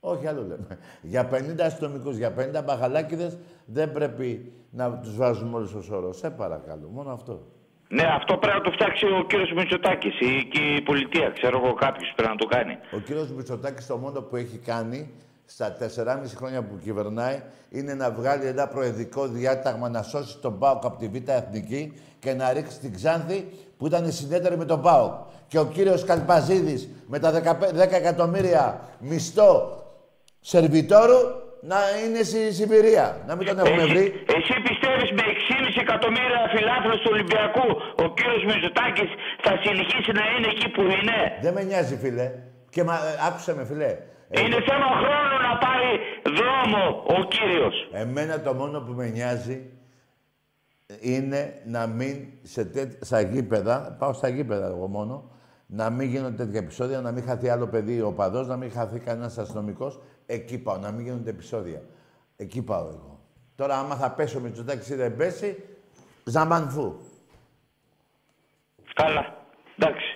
Όχι, άλλο λέμε. Για 50 αστυνομικούς, για 50 μπαχαλάκιδε δεν πρέπει να τους βάζουμε όλους ω όρο. Σε παρακαλώ, μόνο αυτό. Ναι, αυτό πρέπει να το φτιάξει ο κύριος Μητσοτάκης ή και η πολιτεία. Ξέρω εγώ κάποιος πρέπει να το κάνει. Ο κύριος Μητσοτάκης το μόνο που έχει κάνει στα 4,5 χρόνια που κυβερνάει είναι να βγάλει ένα προεδρικό διάταγμα να σώσει τον ΠΑΟΚ από τη Β' Εθνική και να ρίξει την Ξάνθη που ήταν συνέτερη με τον ΠΑΟΚ. Και ο κύριος Καλπαζίδης με τα 15 10 εκατομμύρια μισθό σερβιτόρου να είναι στη Σιβηρία. Να μην τον έχουμε Εσύ, βρει. εσύ πιστεύεις με 6,5 εκατομμύρια φιλάθλους του Ολυμπιακού ο κύριος Μητσοτάκης θα συνεχίσει να είναι εκεί που είναι; Δεν με νοιάζει, φίλε. Και μα, ε, άκουσε με, φίλε. Ε, Είναι θέμα χρόνου να πάρει δρόμο ο κύριος. Εμένα το μόνο που με νοιάζει είναι να μην σε τέ, στα γήπεδα, πάω στα γήπεδα εγώ μόνο, να μην γίνονται τέτοια επεισόδια, να μην χαθεί άλλο παιδί ο παδός, να μην χαθεί κανένας αστυνομικός. Εκεί πάω, να μην γίνονται επεισόδια. Εκεί πάω εγώ. Τώρα, άμα θα πέσω με τσουτάκι ή δεν πέσει, ζαμπανφού. Καλά. Εντάξει.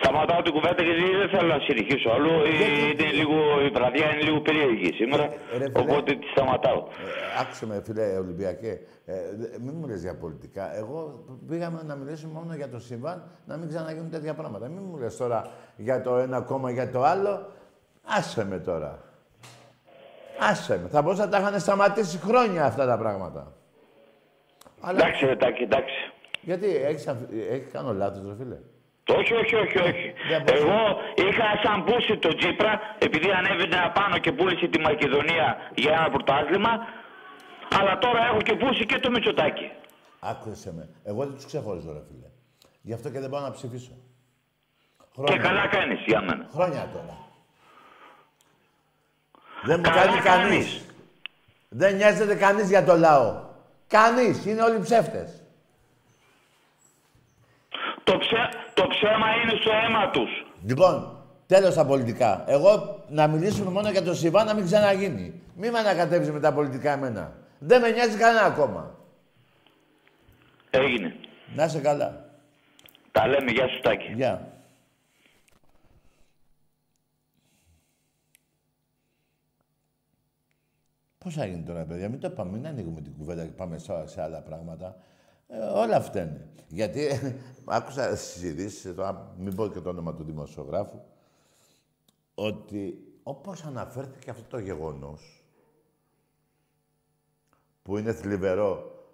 Σταματάω την κουβέντα γιατί δεν θέλω να συνεχίσω άλλο. Ε, Είναι λίγο, η βραδιά είναι λίγο περίεργη σήμερα. Ε, ρε, φίλε. οπότε τη σταματάω. Ε, άκουσε με, φίλε Ολυμπιακέ, ε, δε- μην μου λες για πολιτικά. Εγώ πήγαμε να μιλήσουμε μόνο για το συμβάν, να μην ξαναγίνουν τέτοια πράγματα. Μην μου λες τώρα για το ένα κόμμα, για το άλλο. Άσε με τώρα. Άσε με. Θα μπορούσα να τα είχαν σταματήσει χρόνια αυτά τα πράγματα. Αλλά Εντάξει, ρε Τάκη, εντάξει. γιατί έχεις, αμφι- έχει κάνω λάθος, ρε φίλε. Όχι, όχι, όχι, όχι. Δεν μπορούσα. Εγώ είχα σαν πούσει τον Τζίπρα, επειδή ανέβαινε απάνω και πούλησε τη Μακεδονία για ένα πρωτάθλημα, αλλά τώρα έχω και πούσει και το Μητσοτάκη. Άκουσε με. Εγώ δεν τους ξεχωρίζω, ρε φίλε. Γι' αυτό και δεν πάω να ψηφίσω. Και Χρόνια. καλά κάνεις για μένα. Χρόνια τώρα. Δεν μου Καλά κάνει κανείς. κάνεις. Δεν νοιάζεται κανείς για το λαό. Κανείς. Είναι όλοι ψεύτες. Το, ψέ, το ψέμα είναι στο αίμα τους. Λοιπόν, τέλος τα πολιτικά. Εγώ να μιλήσουμε μόνο για το Σιβά να μην ξαναγίνει. Μη με ανακατεύεις με τα πολιτικά εμένα. Δεν με νοιάζει κανένα ακόμα. Έγινε. Να είσαι καλά. Τα λέμε, γεια σου Τάκη. Γεια. Πώς θα γίνει τώρα, παιδιά, μην το πάμε, μην ανοίγουμε την κουβέντα και πάμε σε, σε άλλα πράγματα. Ε, όλα φταίνε. Γιατί ε, άκουσα στις ειδήσεις, τώρα μην πω και το όνομα του δημοσιογράφου, ότι όπως αναφέρθηκε αυτό το γεγονός, που είναι θλιβερό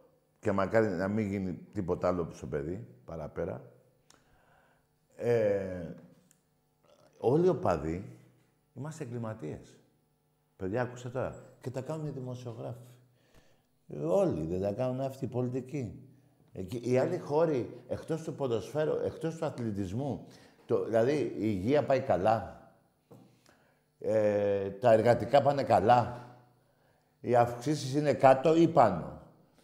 και μακάρι να μην γίνει τίποτα άλλο στο παιδί, παραπέρα, ε, όλοι οι οπαδοί είμαστε εγκληματίες. Παιδιά, άκουσε τώρα. Και τα κάνουν οι δημοσιογράφοι. Ε, Όλοι δεν τα κάνουν αυτοί οι πολιτικοί. Εκεί, οι άλλοι χώροι, εκτός του ποδοσφαίρου, εκτός του αθλητισμού, το, δηλαδή η υγεία πάει καλά, ε, τα εργατικά πάνε καλά, οι αυξήσεις είναι κάτω ή πάνω.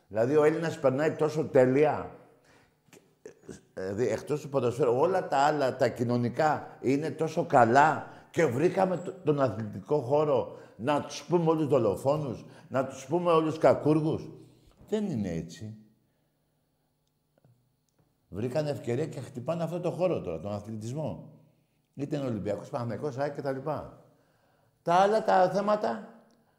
Δηλαδή ο Έλληνας περνάει τόσο τέλεια. Δηλαδή εκτός του ποδοσφαίρου, όλα τα άλλα, τα κοινωνικά είναι τόσο καλά και βρήκαμε το- τον αθλητικό χώρο να τους πούμε όλους δολοφόνους, να τους πούμε όλους κακούργους. Δεν είναι έτσι. Βρήκαν ευκαιρία και χτυπάνε αυτό το χώρο τώρα, τον αθλητισμό. Είτε είναι Ολυμπιακός, Παναγικός, ΑΕΚ κτλ. Τα άλλα τα θέματα,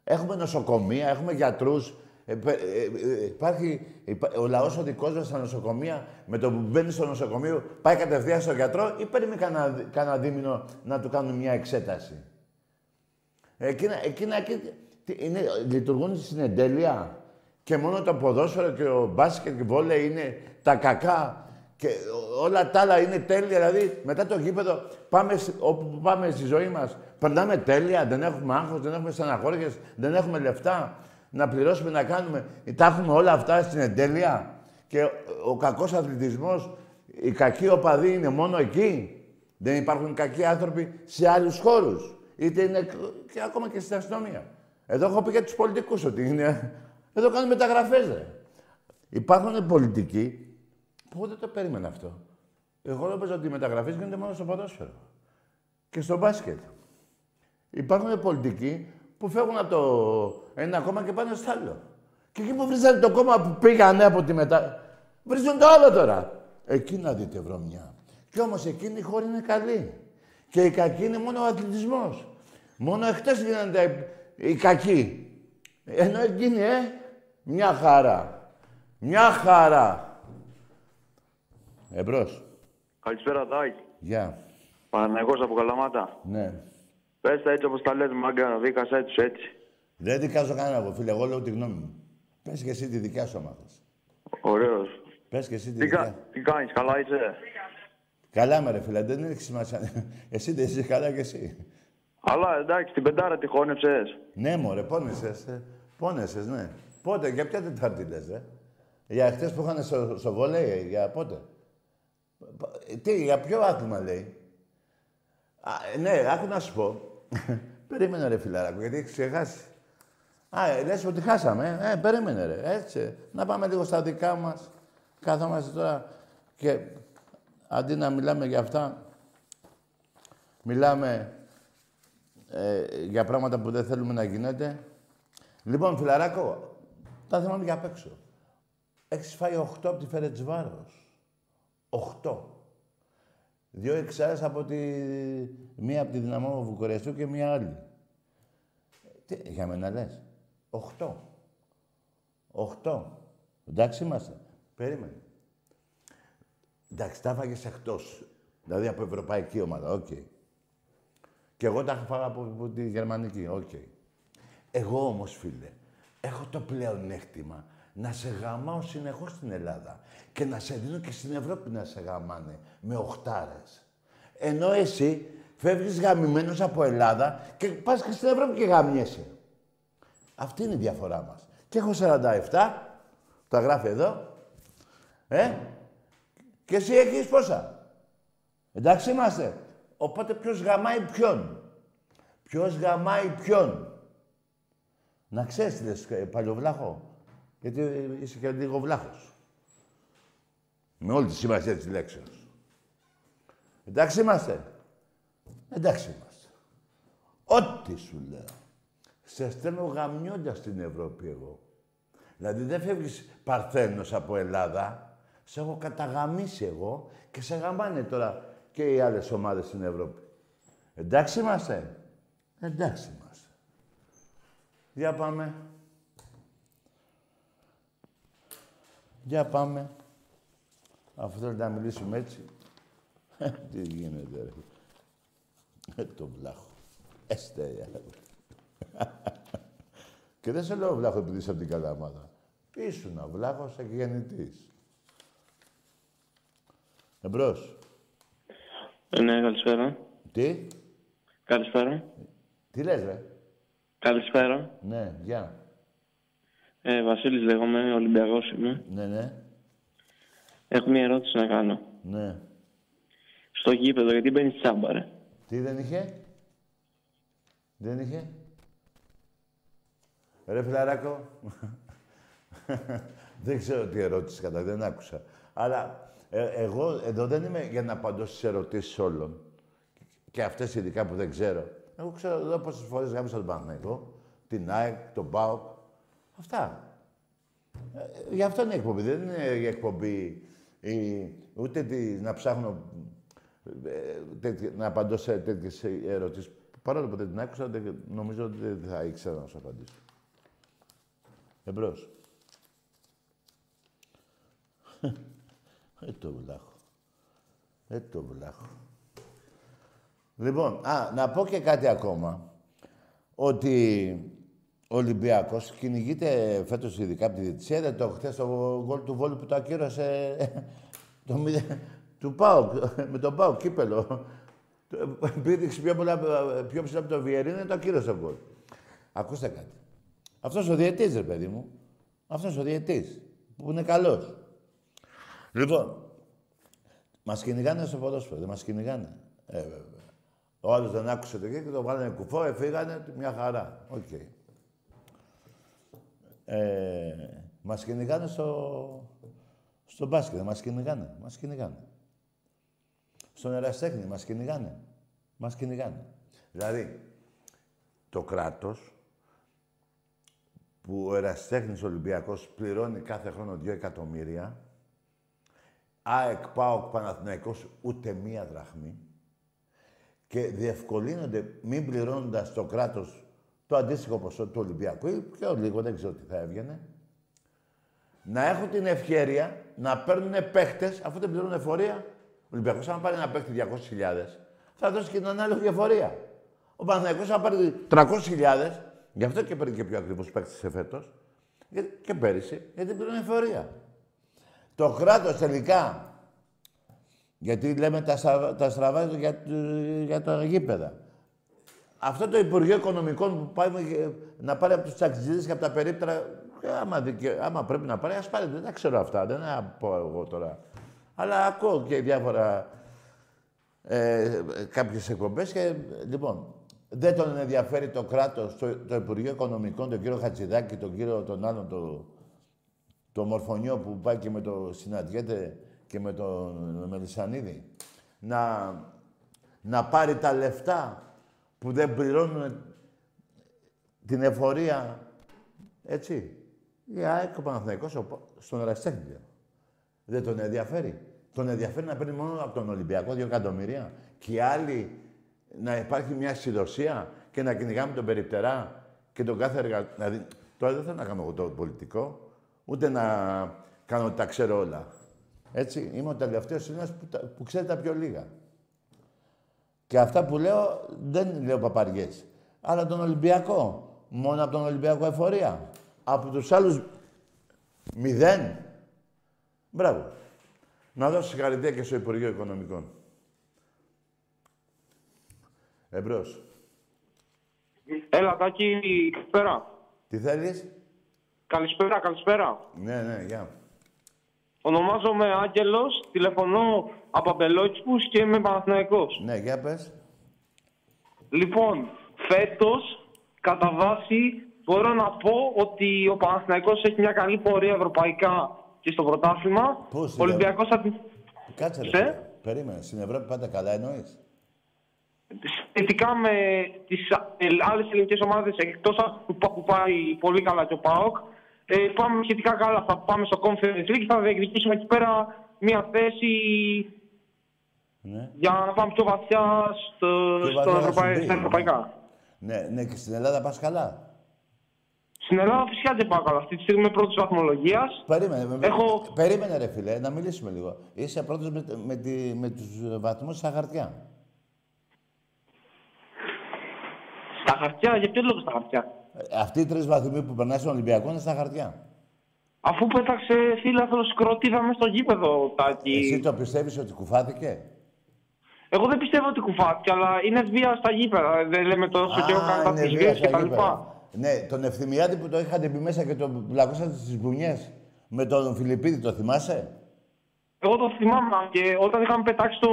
έχουμε νοσοκομεία, έχουμε γιατρούς, ε, πε- ε, ε, υπάρχει, υπά- ο λαός ο δικός μας στα νοσοκομεία, με το που μπαίνει στο νοσοκομείο, πάει κατευθείαν στον γιατρό ή παίρνει κανένα, δι- κανένα δίμηνο να του κάνουν μια εξέταση. Εκείνα, εκείνα εκεί, τι, είναι, λειτουργούν στην εντέλεια. Και μόνο το ποδόσφαιρο και ο μπάσκετ και βόλε είναι τα κακά. Και ό- όλα τα άλλα είναι τέλεια. Δηλαδή, μετά το γήπεδο, πάμε, σ- όπου πάμε στη ζωή μας, περνάμε τέλεια. Δεν έχουμε άγχος, δεν έχουμε στεναχώριες, δεν έχουμε λεφτά. να πληρώσουμε, να κάνουμε. Τα έχουμε όλα αυτά στην εντέλεια. Και ο κακός αθλητισμός, οι κακοί οπαδοί είναι μόνο εκεί. Δεν υπάρχουν κακοί άνθρωποι σε άλλους χώρους. Είτε είναι και ακόμα και στην αστυνομία. Εδώ έχω πει για τους πολιτικούς ότι είναι... Εδώ κάνουν μεταγραφές, ρε. Υπάρχουν πολιτικοί που δεν το περίμενα αυτό; Εγώ νόμιζα ότι οι μεταγραφές γίνονται μόνο στο ποδόσφαιρο. Και στο μπάσκετ. Υπάρχουν πολιτικοί που φεύγουν από το ένα κόμμα και πάνε στο άλλο. Και εκεί που βρίζανε το κόμμα που πήγανε από τη μετά, βρίζουν το άλλο τώρα. Εκεί να δείτε βρωμιά. Κι όμως εκείνη η χώρα είναι καλή. Και η κακή είναι μόνο ο αθλητισμός. Μόνο εχθές γίνονται οι κακοί. Ενώ εκείνη, ε, μια χαρά. Μια χαρά. Εμπρός. Καλησπέρα, Τάκη. Γεια. Παναγιώτης από Καλαμάτα. Ναι. Πες τα έτσι όπως τα λες, μάγκα, δίκασα έτσι, έτσι. Δεν δικάζω κανένα εγώ, φίλε. Εγώ λέω τη γνώμη μου. Πες και εσύ τη δικιά σου άμα θες. Ωραίος. Πες και εσύ τη Τι, δικιά. κα, τι κάνεις, καλά είσαι; Καλά με ρε φίλε, δεν έχει σημασία. <laughs> εσύ δεν είσαι καλά κι εσύ. Αλλά εντάξει, την πεντάρα τη χώνεψες. Ναι, μωρέ, πόνεσες. ε. Πόνεσες, ναι. Πότε, για ποια Τετάρτη λες, ε. Για χτες που είχαν στο, στο βολέι, ε, για πότε. Π- Τι, για ποιο άθλημα λέει. Α, ε, ναι, άκου να σου πω. <laughs> περίμενε ρε φιλαράκο, γιατί έχεις ξεχάσει. Α, ε, λες ότι χάσαμε, ε. ε, περίμενε ρε, έτσι. Να πάμε λίγο στα δικά μας. Κάθομαστε τώρα και αντί να μιλάμε για αυτά, μιλάμε ε, για πράγματα που δεν θέλουμε να γίνεται. Λοιπόν, φιλαράκο, τα θυμάμαι για απ' έξω. Έχεις φάει 8 από τη Φερεντσβάρος. 8. Δύο εξάρες από τη... Μία από τη Δυναμό Βουκουρεστού και μία άλλη. Τι, για μένα λες. 8. 8. Εντάξει είμαστε. Περίμενε. Εντάξει, τα έφαγες εκτός. Δηλαδή από ευρωπαϊκή ομάδα. Οκ. Και εγώ τα έχω φάγα από, από τη γερμανική. Οκ. Εγώ όμως, φίλε, έχω το πλεονέκτημα να σε γαμάω συνεχώς στην Ελλάδα και να σε δίνω και στην Ευρώπη να σε γαμάνε με οχτάρες. Ενώ εσύ φεύγεις γαμημένος από Ελλάδα και πας και στην Ευρώπη και γαμιέσαι. Αυτή είναι η διαφορά μας. Και έχω 47, τα γράφει εδώ, ε, και εσύ έχεις πόσα; Εντάξει είμαστε. Οπότε ποιος γαμάει ποιον; Ποιος γαμάει ποιον; Να ξέρεις τι λες, ε, παλιοβλάχο. Γιατί ε, είσαι και λίγο βλάχος. Με όλη τη σημασία της λέξεως. Εντάξει είμαστε. Εντάξει είμαστε. Ό,τι σου λέω. Σε στέλνω γαμιώντας στην Ευρώπη εγώ. Δηλαδή δεν φεύγεις παρθένος από Ελλάδα. Σε έχω καταγαμίσει εγώ και σε γαμάνε τώρα και οι άλλες ομάδες στην Ευρώπη. Εντάξει είμαστε; Εντάξει είμαστε. Για πάμε. Για πάμε. Αφού θέλετε να μιλήσουμε έτσι. <laughs> Τι γίνεται, ρε. Ε, το βλάχο. Εστέρια. <laughs> Και δεν σε λέω βλάχο επειδή είσαι από την Καλαμάδα. Ήσουν βλάχος εκγεννητής. Εμπρός. Ε, ναι, καλησπέρα. Τι; Καλησπέρα. Τι λες, ρε; Καλησπέρα. Ναι, γεια. Ε, Βασίλης λέγομαι, Ολυμπιακός είμαι. Ναι, ναι. Έχω μια ερώτηση να κάνω. Ναι. Στο γήπεδο, γιατί μπαίνεις τσάμπα, ρε; Τι δεν είχε; Δεν είχε; Ρε φιλαράκο. <laughs> δεν ξέρω τι ερώτηση κατά, δεν άκουσα. Αλλά ε, εγώ εδώ δεν είμαι για να απαντώ στις ερωτήσεις όλων. Και αυτές ειδικά που δεν ξέρω. Εγώ ξέρω εδώ πόσες φορές γάμισα τον Παναγενικό, την ΑΕΚ, τον ΠΑΟΚ. Αυτά. Ε, γι' αυτό είναι η εκπομπή. Δεν είναι η εκπομπή η, ούτε τη, να ψάχνω ε, τέτοια- να απαντώ σε τέτοιες ερωτήσεις. Παρόλο που δεν την άκουσα, δεν, νομίζω ότι δεν θα ήξερα να σου απαντήσω. Εμπρός. Ε, το βλάχο. Ε, το βλάχο. Λοιπόν, α, να πω και κάτι ακόμα. Ότι ο Ολυμπιακός κυνηγείται φέτος ειδικά από τη διετησία. Είδατε το χθες το γκολ του Βόλου που το ακύρωσε το μηδε- του ΠΑΟΚ, με τον ΠΑΟΚ, κύπελο. Το- Πήδηξε πιο, πολλά, πιο ψηλά από το Βιερίνο, το ακύρωσε το γκολ. Ακούστε κάτι. Αυτός ο διαιτής, ρε παιδί μου. Αυτός ο διαιτής, που είναι καλός. Λοιπόν, μας κυνηγάνε στο ποδόσφαιρο, δεν μας κυνηγάνε. Ε, βέβαια. Ο άλλος δεν άκουσε το και το βάλανε κουφό, εφήγανε, μια χαρά. Οκ. Ε, μας κυνηγάνε στο, στο μπάσκετ, μας κυνηγάνε, μας κυνηγάνε. Στον εραστέχνη μας κυνηγάνε, μας κυνηγάνε. Δηλαδή, το κράτος που ο εραστέχνης Ολυμπιακός πληρώνει κάθε χρόνο 2 εκατομμύρια, ΑΕΚ, ΠΑΟΚ, Παναθηναϊκός ούτε μία δραχμή και διευκολύνονται μην πληρώνοντας το κράτος το αντίστοιχο ποσό του Ολυμπιακού ή πιο λίγο, δεν ξέρω τι θα έβγαινε, να έχουν την ευκαιρία να παίρνουν παίχτες αφού δεν πληρώνουν εφορία. Ο Ολυμπιακός, αν πάρει ένα παίχτη 200.000, θα δώσει και την ανάλογη εφορία. Ο Παναθηναϊκός, αν πάρει 300.000, γι' αυτό και παίρνει και πιο ακριβώς παίχτες σε φέτος, και πέρυσι, γιατί πληρώνει εφορία. Το κράτος τελικά, γιατί λέμε τα, στραβά, τα στραβά για, για τα γήπεδα. Αυτό το Υπουργείο Οικονομικών που πάει να πάρει από τους ταξιτζίδες και από τα περίπτερα, άμα, δικαι... άμα πρέπει να πάρει, ας πάρει. Δεν τα ξέρω αυτά, δεν θα πω εγώ τώρα. Αλλά ακούω και διάφορα ε, κάποιες εκπομπές και λοιπόν, δεν τον ενδιαφέρει το κράτος, το, το Υπουργείο Οικονομικών, τον κύριο Χατζηδάκη, τον κύριο τον άλλον, το, το μορφωνιό που πάει και με το συναντιέται και με τον Μελισανίδη, να, να πάρει τα λεφτά που δεν πληρώνουν την εφορία, έτσι. Η ΑΕΚ ο Παναθηναϊκός στον Εραστέχνη. Δεν τον ενδιαφέρει. Τον ενδιαφέρει να παίρνει μόνο από τον Ολυμπιακό δύο εκατομμύρια και οι άλλοι να υπάρχει μια συνδοσία και να κυνηγάμε τον περιπτερά και τον κάθε εργατή. Δηλαδή, τώρα δεν θέλω να κάνω εγώ το πολιτικό, ούτε να κάνω ότι τα ξέρω όλα. Έτσι, είμαι ο τελευταίος Έλληνας που, που ξέρει τα πιο λίγα. Και αυτά που λέω δεν λέω παπαριές. Αλλά τον Ολυμπιακό. Μόνο από τον Ολυμπιακό εφορία. Από τους άλλους μηδέν. Μπράβο. Να δώσω συγχαρητήρια και στο Υπουργείο Οικονομικών. Εμπρός. Έλα, Τάκη, καλησπέρα. Τι θέλεις; Καλησπέρα, καλησπέρα. Ναι, ναι, γεια. Ονομάζομαι Άγγελος, τηλεφωνώ από Αμπελόκηπους και είμαι Παναθηναϊκός. Ναι, για πες. Λοιπόν, φέτος, κατά βάση, μπορώ να πω ότι ο Παναθηναϊκός έχει μια καλή πορεία ευρωπαϊκά και στο πρωτάθλημα. Πώς, Ο Ολυμπιακός θα την... Κάτσε, ρε. Σε; φίλε. Περίμενε. Στην Ευρώπη πάντα καλά εννοείς; Σχετικά με τις άλλες ελληνικές ομάδες, εκτός από που, που πάει πολύ καλά και ο ΠΑΟΚ, ε, πάμε σχετικά καλά. Θα πάμε στο Conference League, θα διεκδικήσουμε εκεί πέρα μια θέση Ναι. για να πάμε πιο βαθιά στο, Πιο στο βαθιά ευρωπαϊ- σου στα πει. ευρωπαϊκά. Ναι, ναι, και στην Ελλάδα πας καλά; Στην Ελλάδα φυσικά δεν πάω καλά. Αυτή τη στιγμή είμαι πρώτη βαθμολογίας. Περίμενε, με- Έχω- περίμενε ρε φίλε, να μιλήσουμε λίγο. Είσαι πρώτος με, με, τη, με τους βαθμούς στα χαρτιά; Στα χαρτιά, για ποιο λόγο στα χαρτιά; Ε, Αυτοί οι τρεις βαθμοί που περνάει στον Ολυμπιακό είναι στα χαρτιά. Αφού πέταξε φίλαθρο κροτίδα μέσα στο γήπεδο, Τάκη. Εσύ το πιστεύεις ότι κουφάθηκε; Εγώ δεν πιστεύω ότι κουφάθηκε, αλλά είναι βία στα γήπεδα. Δεν λέμε τόσο καιρό κατά είναι τις βία βίες στα κτλ. γήπεδα. Ναι, τον Ευθυμιάδη που το είχατε πει μέσα και τον πλακώσατε στις μπουνιές. Με τον Φιλιππίδη, το θυμάσαι; Εγώ το θυμάμαι και όταν είχαμε πετάξει στο,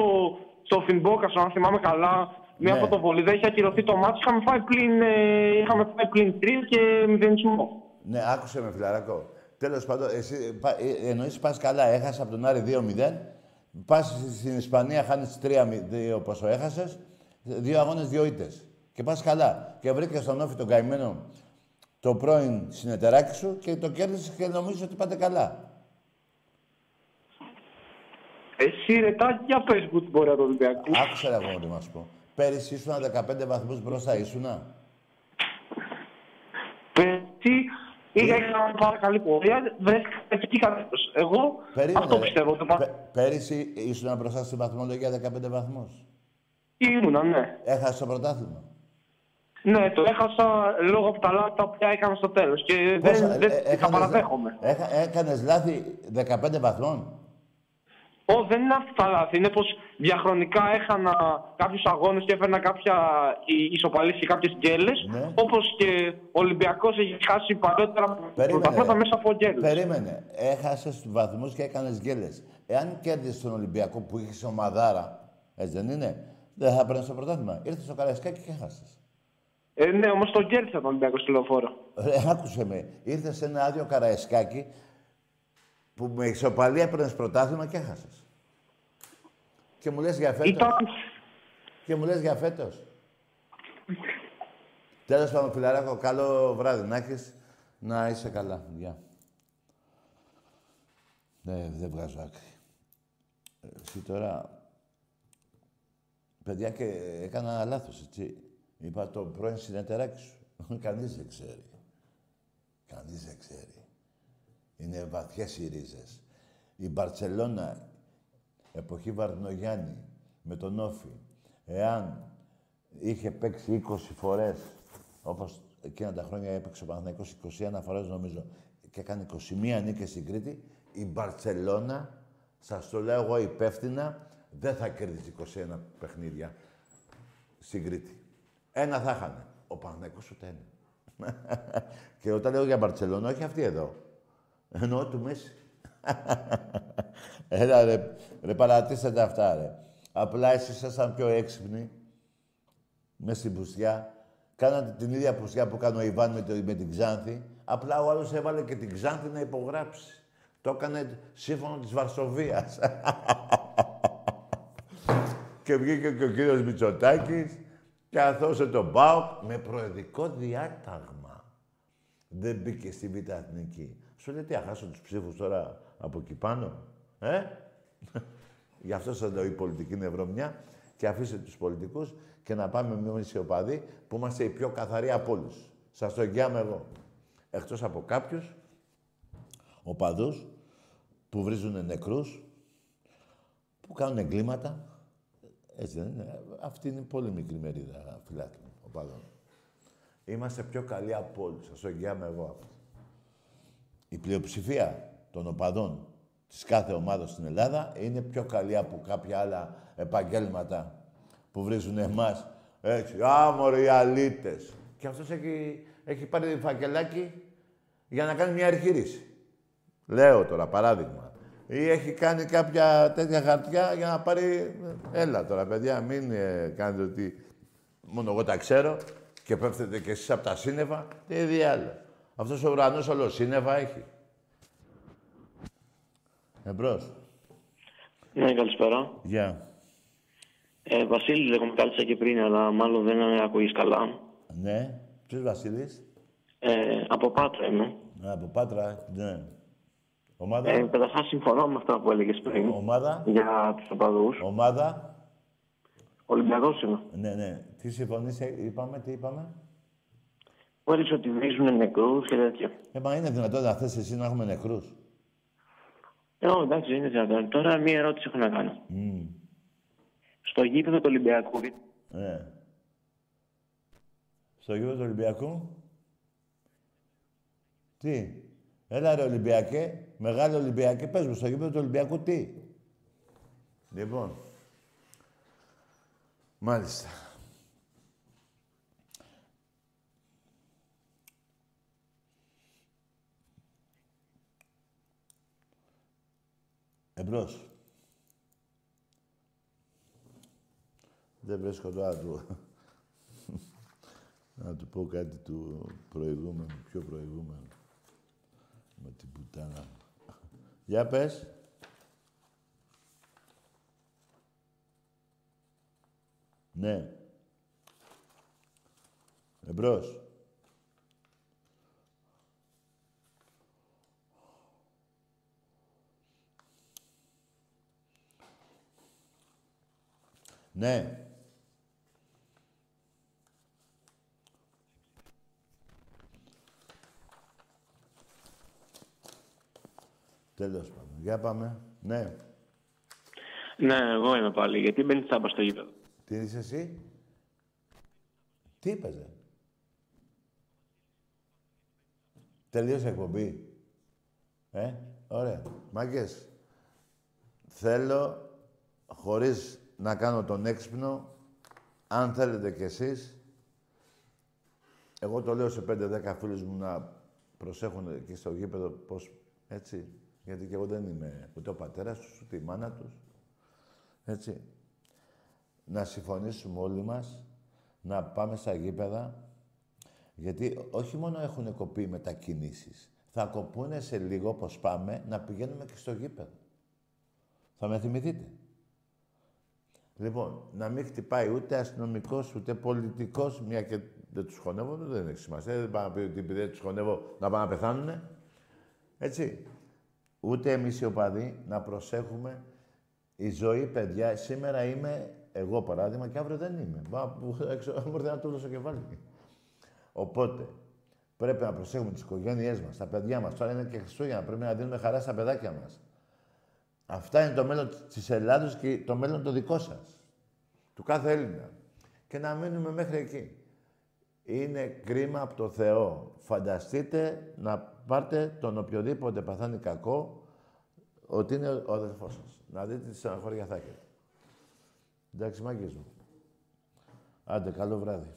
στο Φινμπόκα, αν θυμάμαι καλά, μια Ναι. φωτοβολίδα, είχε ακυρωθεί το μάτι, είχαμε φάει πλην, ε, είχαμε φάει πλην 3 και μηδενισμό. Ναι, άκουσε με φιλαράκο. Τέλος πάντων, εσύ πα- ε, εννοείς πας καλά, έχασες από τον Άρη 2-0. Πας στην Ισπανία, χάνεις 3-2 πόσο έχασες. Δύο αγώνες, δύο ήττες. Και πας καλά. Και βρήκες στον Όφη τον καημένο το πρώην συνεταιράκι σου και το κέρδισες και νομίζεις ότι πάτε καλά. Εσύ ρε Τάκη, για πες μου την πορεία του Ολυμπιακού. Άκουσε ρε αγώνα τι να σου πω. Πέρυσι ήσουν 15 βαθμούς μπροστά, ήσουνα; Πέρσι είχα μια πάρα καλή πορεία, βρέθηκα εκεί κατάσταση. Εγώ Περίμενε. αυτό ρε. πιστεύω. Το πα... Πε- πέρυσι ήσουν μπροστά στην βαθμολογία 15 βαθμούς; Ήμουνα, ναι. Έχασες το πρωτάθλημα; Ναι, το έχασα λόγω από τα λάθη τα οποία έκανα στο τέλος και Πόσα- δεν, δεν ε, τα έκανες- παραδέχομαι. Έχα, έκανες λάθη 15 βαθμών; Ω, δεν είναι αυτή τα λάθη. Είναι πως διαχρονικά έχανα κάποιους αγώνες και έφερνα κάποια ισοπαλίες και κάποιες γκέλες. Ναι. Όπως και ο Ολυμπιακός έχει χάσει παλιότερα πρωταθλήματα μέσα από γκέλες. Περίμενε. Έχασες τους βαθμούς και έκανες γκέλες. Εάν κέρδισες τον Ολυμπιακό που είχες ομαδάρα, έτσι δεν είναι, δεν θα παίρνει το πρωτάθλημα. Ήρθες στο Καραϊσκάκι και χάσε. Ε, ναι, όμως τον κέρδισε τον Ολυμπιακό στη λεωφόρο. Ρε, άκουσε με. Ήρθες σε ένα άδειο Καραϊσκάκι που με ισοπαλία έπαιρνες πρωτάθλημα και έχασες. Και μου λες για φέτος. Ήταν... Και μου λες για φέτος. Τέλος πάντων, φιλαράκο, καλό βράδυ να έχεις. Να είσαι καλά. Γεια. Ναι, δεν βγάζω άκρη. Εσύ τώρα... Παιδιά, και έκανα λάθος, έτσι. Είπα το πρώην συνεταιράκι σου. Κανείς δεν ξέρει. Κανείς δεν ξέρει. Είναι βαθιές οι ρίζες. Η Μπαρτσελώνα, εποχή Βαρδινογιάννη, με τον Όφη, εάν είχε παίξει 20 φορές, όπως εκείνα τα χρόνια έπαιξε ο Παναθηναϊκός 21 φορές νομίζω, και έκανε 21 νίκες στην Κρήτη, η Μπαρτσελώνα, σας το λέω εγώ υπεύθυνα, δεν θα κερδίσει 21 παιχνίδια στην Κρήτη. Ένα θα είχανε. Ο Παναθηναϊκός ούτε ένα. <laughs> και όταν λέω για Μπαρτσελώνα, όχι αυτή εδώ. Εννοώ του Μέση. <laughs> Έλα ρε, ρε παρατήστε τα αυτά ρε. Απλά εσείς ήσασταν πιο έξυπνοι μες στην πουστιά. Κάνατε την ίδια πουστιά που κάνει ο Ιβάν με, το, με την Ξάνθη. Απλά ο άλλος έβαλε και την Ξάνθη να υπογράψει. Το έκανε σύμφωνο της Βαρσοβίας. <laughs> και βγήκε και ο κύριος Μητσοτάκης και αθώσε τον ΠΑΟΚ με προεδρικό διάταγμα. Δεν μπήκε στη Β' Εθνική. Σου λέει τι, αχάσω τους ψήφους τώρα από εκεί πάνω. Ε; <laughs> Γι' αυτό σας λέω η πολιτική είναι βρωμιά και αφήστε τους πολιτικούς και να πάμε εμείς οι οπαδοί που είμαστε οι πιο καθαροί από όλους. Σας το εγγυάμαι εγώ. Εκτός από κάποιους οπαδούς που βρίζουν νεκρούς, που κάνουν εγκλήματα. Έτσι δεν είναι. Αυτή είναι πολύ μικρή μερίδα φιλάτων οπαδών. Είμαστε πιο καλοί από όλους. Σας το εγγυάμαι εγώ αυτό. Η πλειοψηφία των οπαδών της κάθε ομάδας στην Ελλάδα είναι πιο καλή από κάποια άλλα επαγγέλματα που βρίζουν εμάς. Έτσι, άμοροι οι αλήτες. Και αυτός έχει, έχει πάρει φακελάκι για να κάνει μια αρχήρηση. Λέω τώρα, παράδειγμα. Ή έχει κάνει κάποια τέτοια χαρτιά για να πάρει... Έλα τώρα, παιδιά, μην ε, κάνετε ότι μόνο εγώ τα ξέρω και πέφτετε κι εσείς από τα σύννεφα. Τι διάλογο. Αυτός ο ουρανός όλο σύννεφα έχει. Εμπρός. Ναι, καλησπέρα. Γεια. Ε, Βασίλη, λέγομαι, κάλυψα και πριν, αλλά μάλλον δεν ακούγεις καλά. Ναι. Ποιος Βασίλης; Ε, από Πάτρα είμαι. Α, από Πάτρα. Ναι. Ομάδα; Ε, Καταρχάς, συμφωνώ με αυτά που έλεγες πριν Ομάδα; για τους οπαδούς. Ομάδα; Ολυμπιακός είμαι. Ναι, ναι. Τι συμφωνείς, ε, είπαμε, τι είπαμε; Που έλεγες ότι βρίζουν νεκρούς και τέτοια. Ε, μα είναι δυνατόν να θες εσύ να έχουμε νεκρούς; Ε, όχι, εντάξει, είναι δυνατόν. Τώρα μία ερώτηση έχω να κάνω. Μμ. Στο γήπεδο του Ολυμπιακού, Ναι. Στο γήπεδο του Ολυμπιακού; Τι; Έλα ρε Ολυμπιακέ. Μεγάλο Ολυμπιακέ. Πες μου, στο γήπεδο του Ολυμπιακού τι; Λοιπόν. Μάλιστα. Εμπρός. Δεν βρίσκω τώρα του... <laughs> να του πω κάτι του προηγούμενου, πιο προηγούμενου. Με την πουτάνα. Για πες. Ναι. Εμπρός. Ναι. Τέλος πάντων. Για πάμε. Ναι. Ναι, εγώ είμαι πάλι. Γιατί μπαίνει τσάμπα στο γήπεδο. Τι είσαι εσύ; Τι είπες, ρε; Τελείωσε η εκπομπή. Ε, ωραία. Μάγκες. θέλω, χωρίς να κάνω τον έξυπνο, αν θέλετε κι εσείς, εγώ το λέω σε 5-10 φίλους μου να προσέχουν και στο γήπεδο πώς, έτσι, γιατί και εγώ δεν είμαι ούτε ο πατέρας τους, ούτε η μάνα τους, έτσι. Να συμφωνήσουμε όλοι μας, να πάμε στα γήπεδα, γιατί όχι μόνο έχουν κοπεί μετακινήσεις, θα κοπούνε σε λίγο, όπως πάμε, να πηγαίνουμε και στο γήπεδο. Θα με θυμηθείτε. Λοιπόν, να μην χτυπάει ούτε αστυνομικός ούτε πολιτικός, μια και δεν τους χωνεύω, δεν έχει σημασία. Δεν πάω να πει ότι επειδή δεν τους χωνεύω να πάνε να πεθάνουν. Έτσι. Ούτε εμείς οι οπαδοί να προσέχουμε η ζωή, παιδιά. Σήμερα είμαι εγώ παράδειγμα και αύριο δεν είμαι. Πάω έξω, μου να του δώσω κεφάλι. Οπότε, πρέπει να προσέχουμε τις οικογένειές μας, τα παιδιά μας. Τώρα είναι και Χριστούγεννα. Πρέπει να δίνουμε χαρά στα παιδάκια μας. Αυτά είναι το μέλλον της Ελλάδος και το μέλλον το δικό σας. Του κάθε Έλληνα. Και να μείνουμε μέχρι εκεί. Είναι κρίμα από το Θεό. Φανταστείτε να πάρτε τον οποιοδήποτε παθάνει κακό ότι είναι ο αδελφός σας. Να δείτε τις στεναχώρια θα έχετε. Εντάξει, μάγκες μου. Άντε, καλό βράδυ.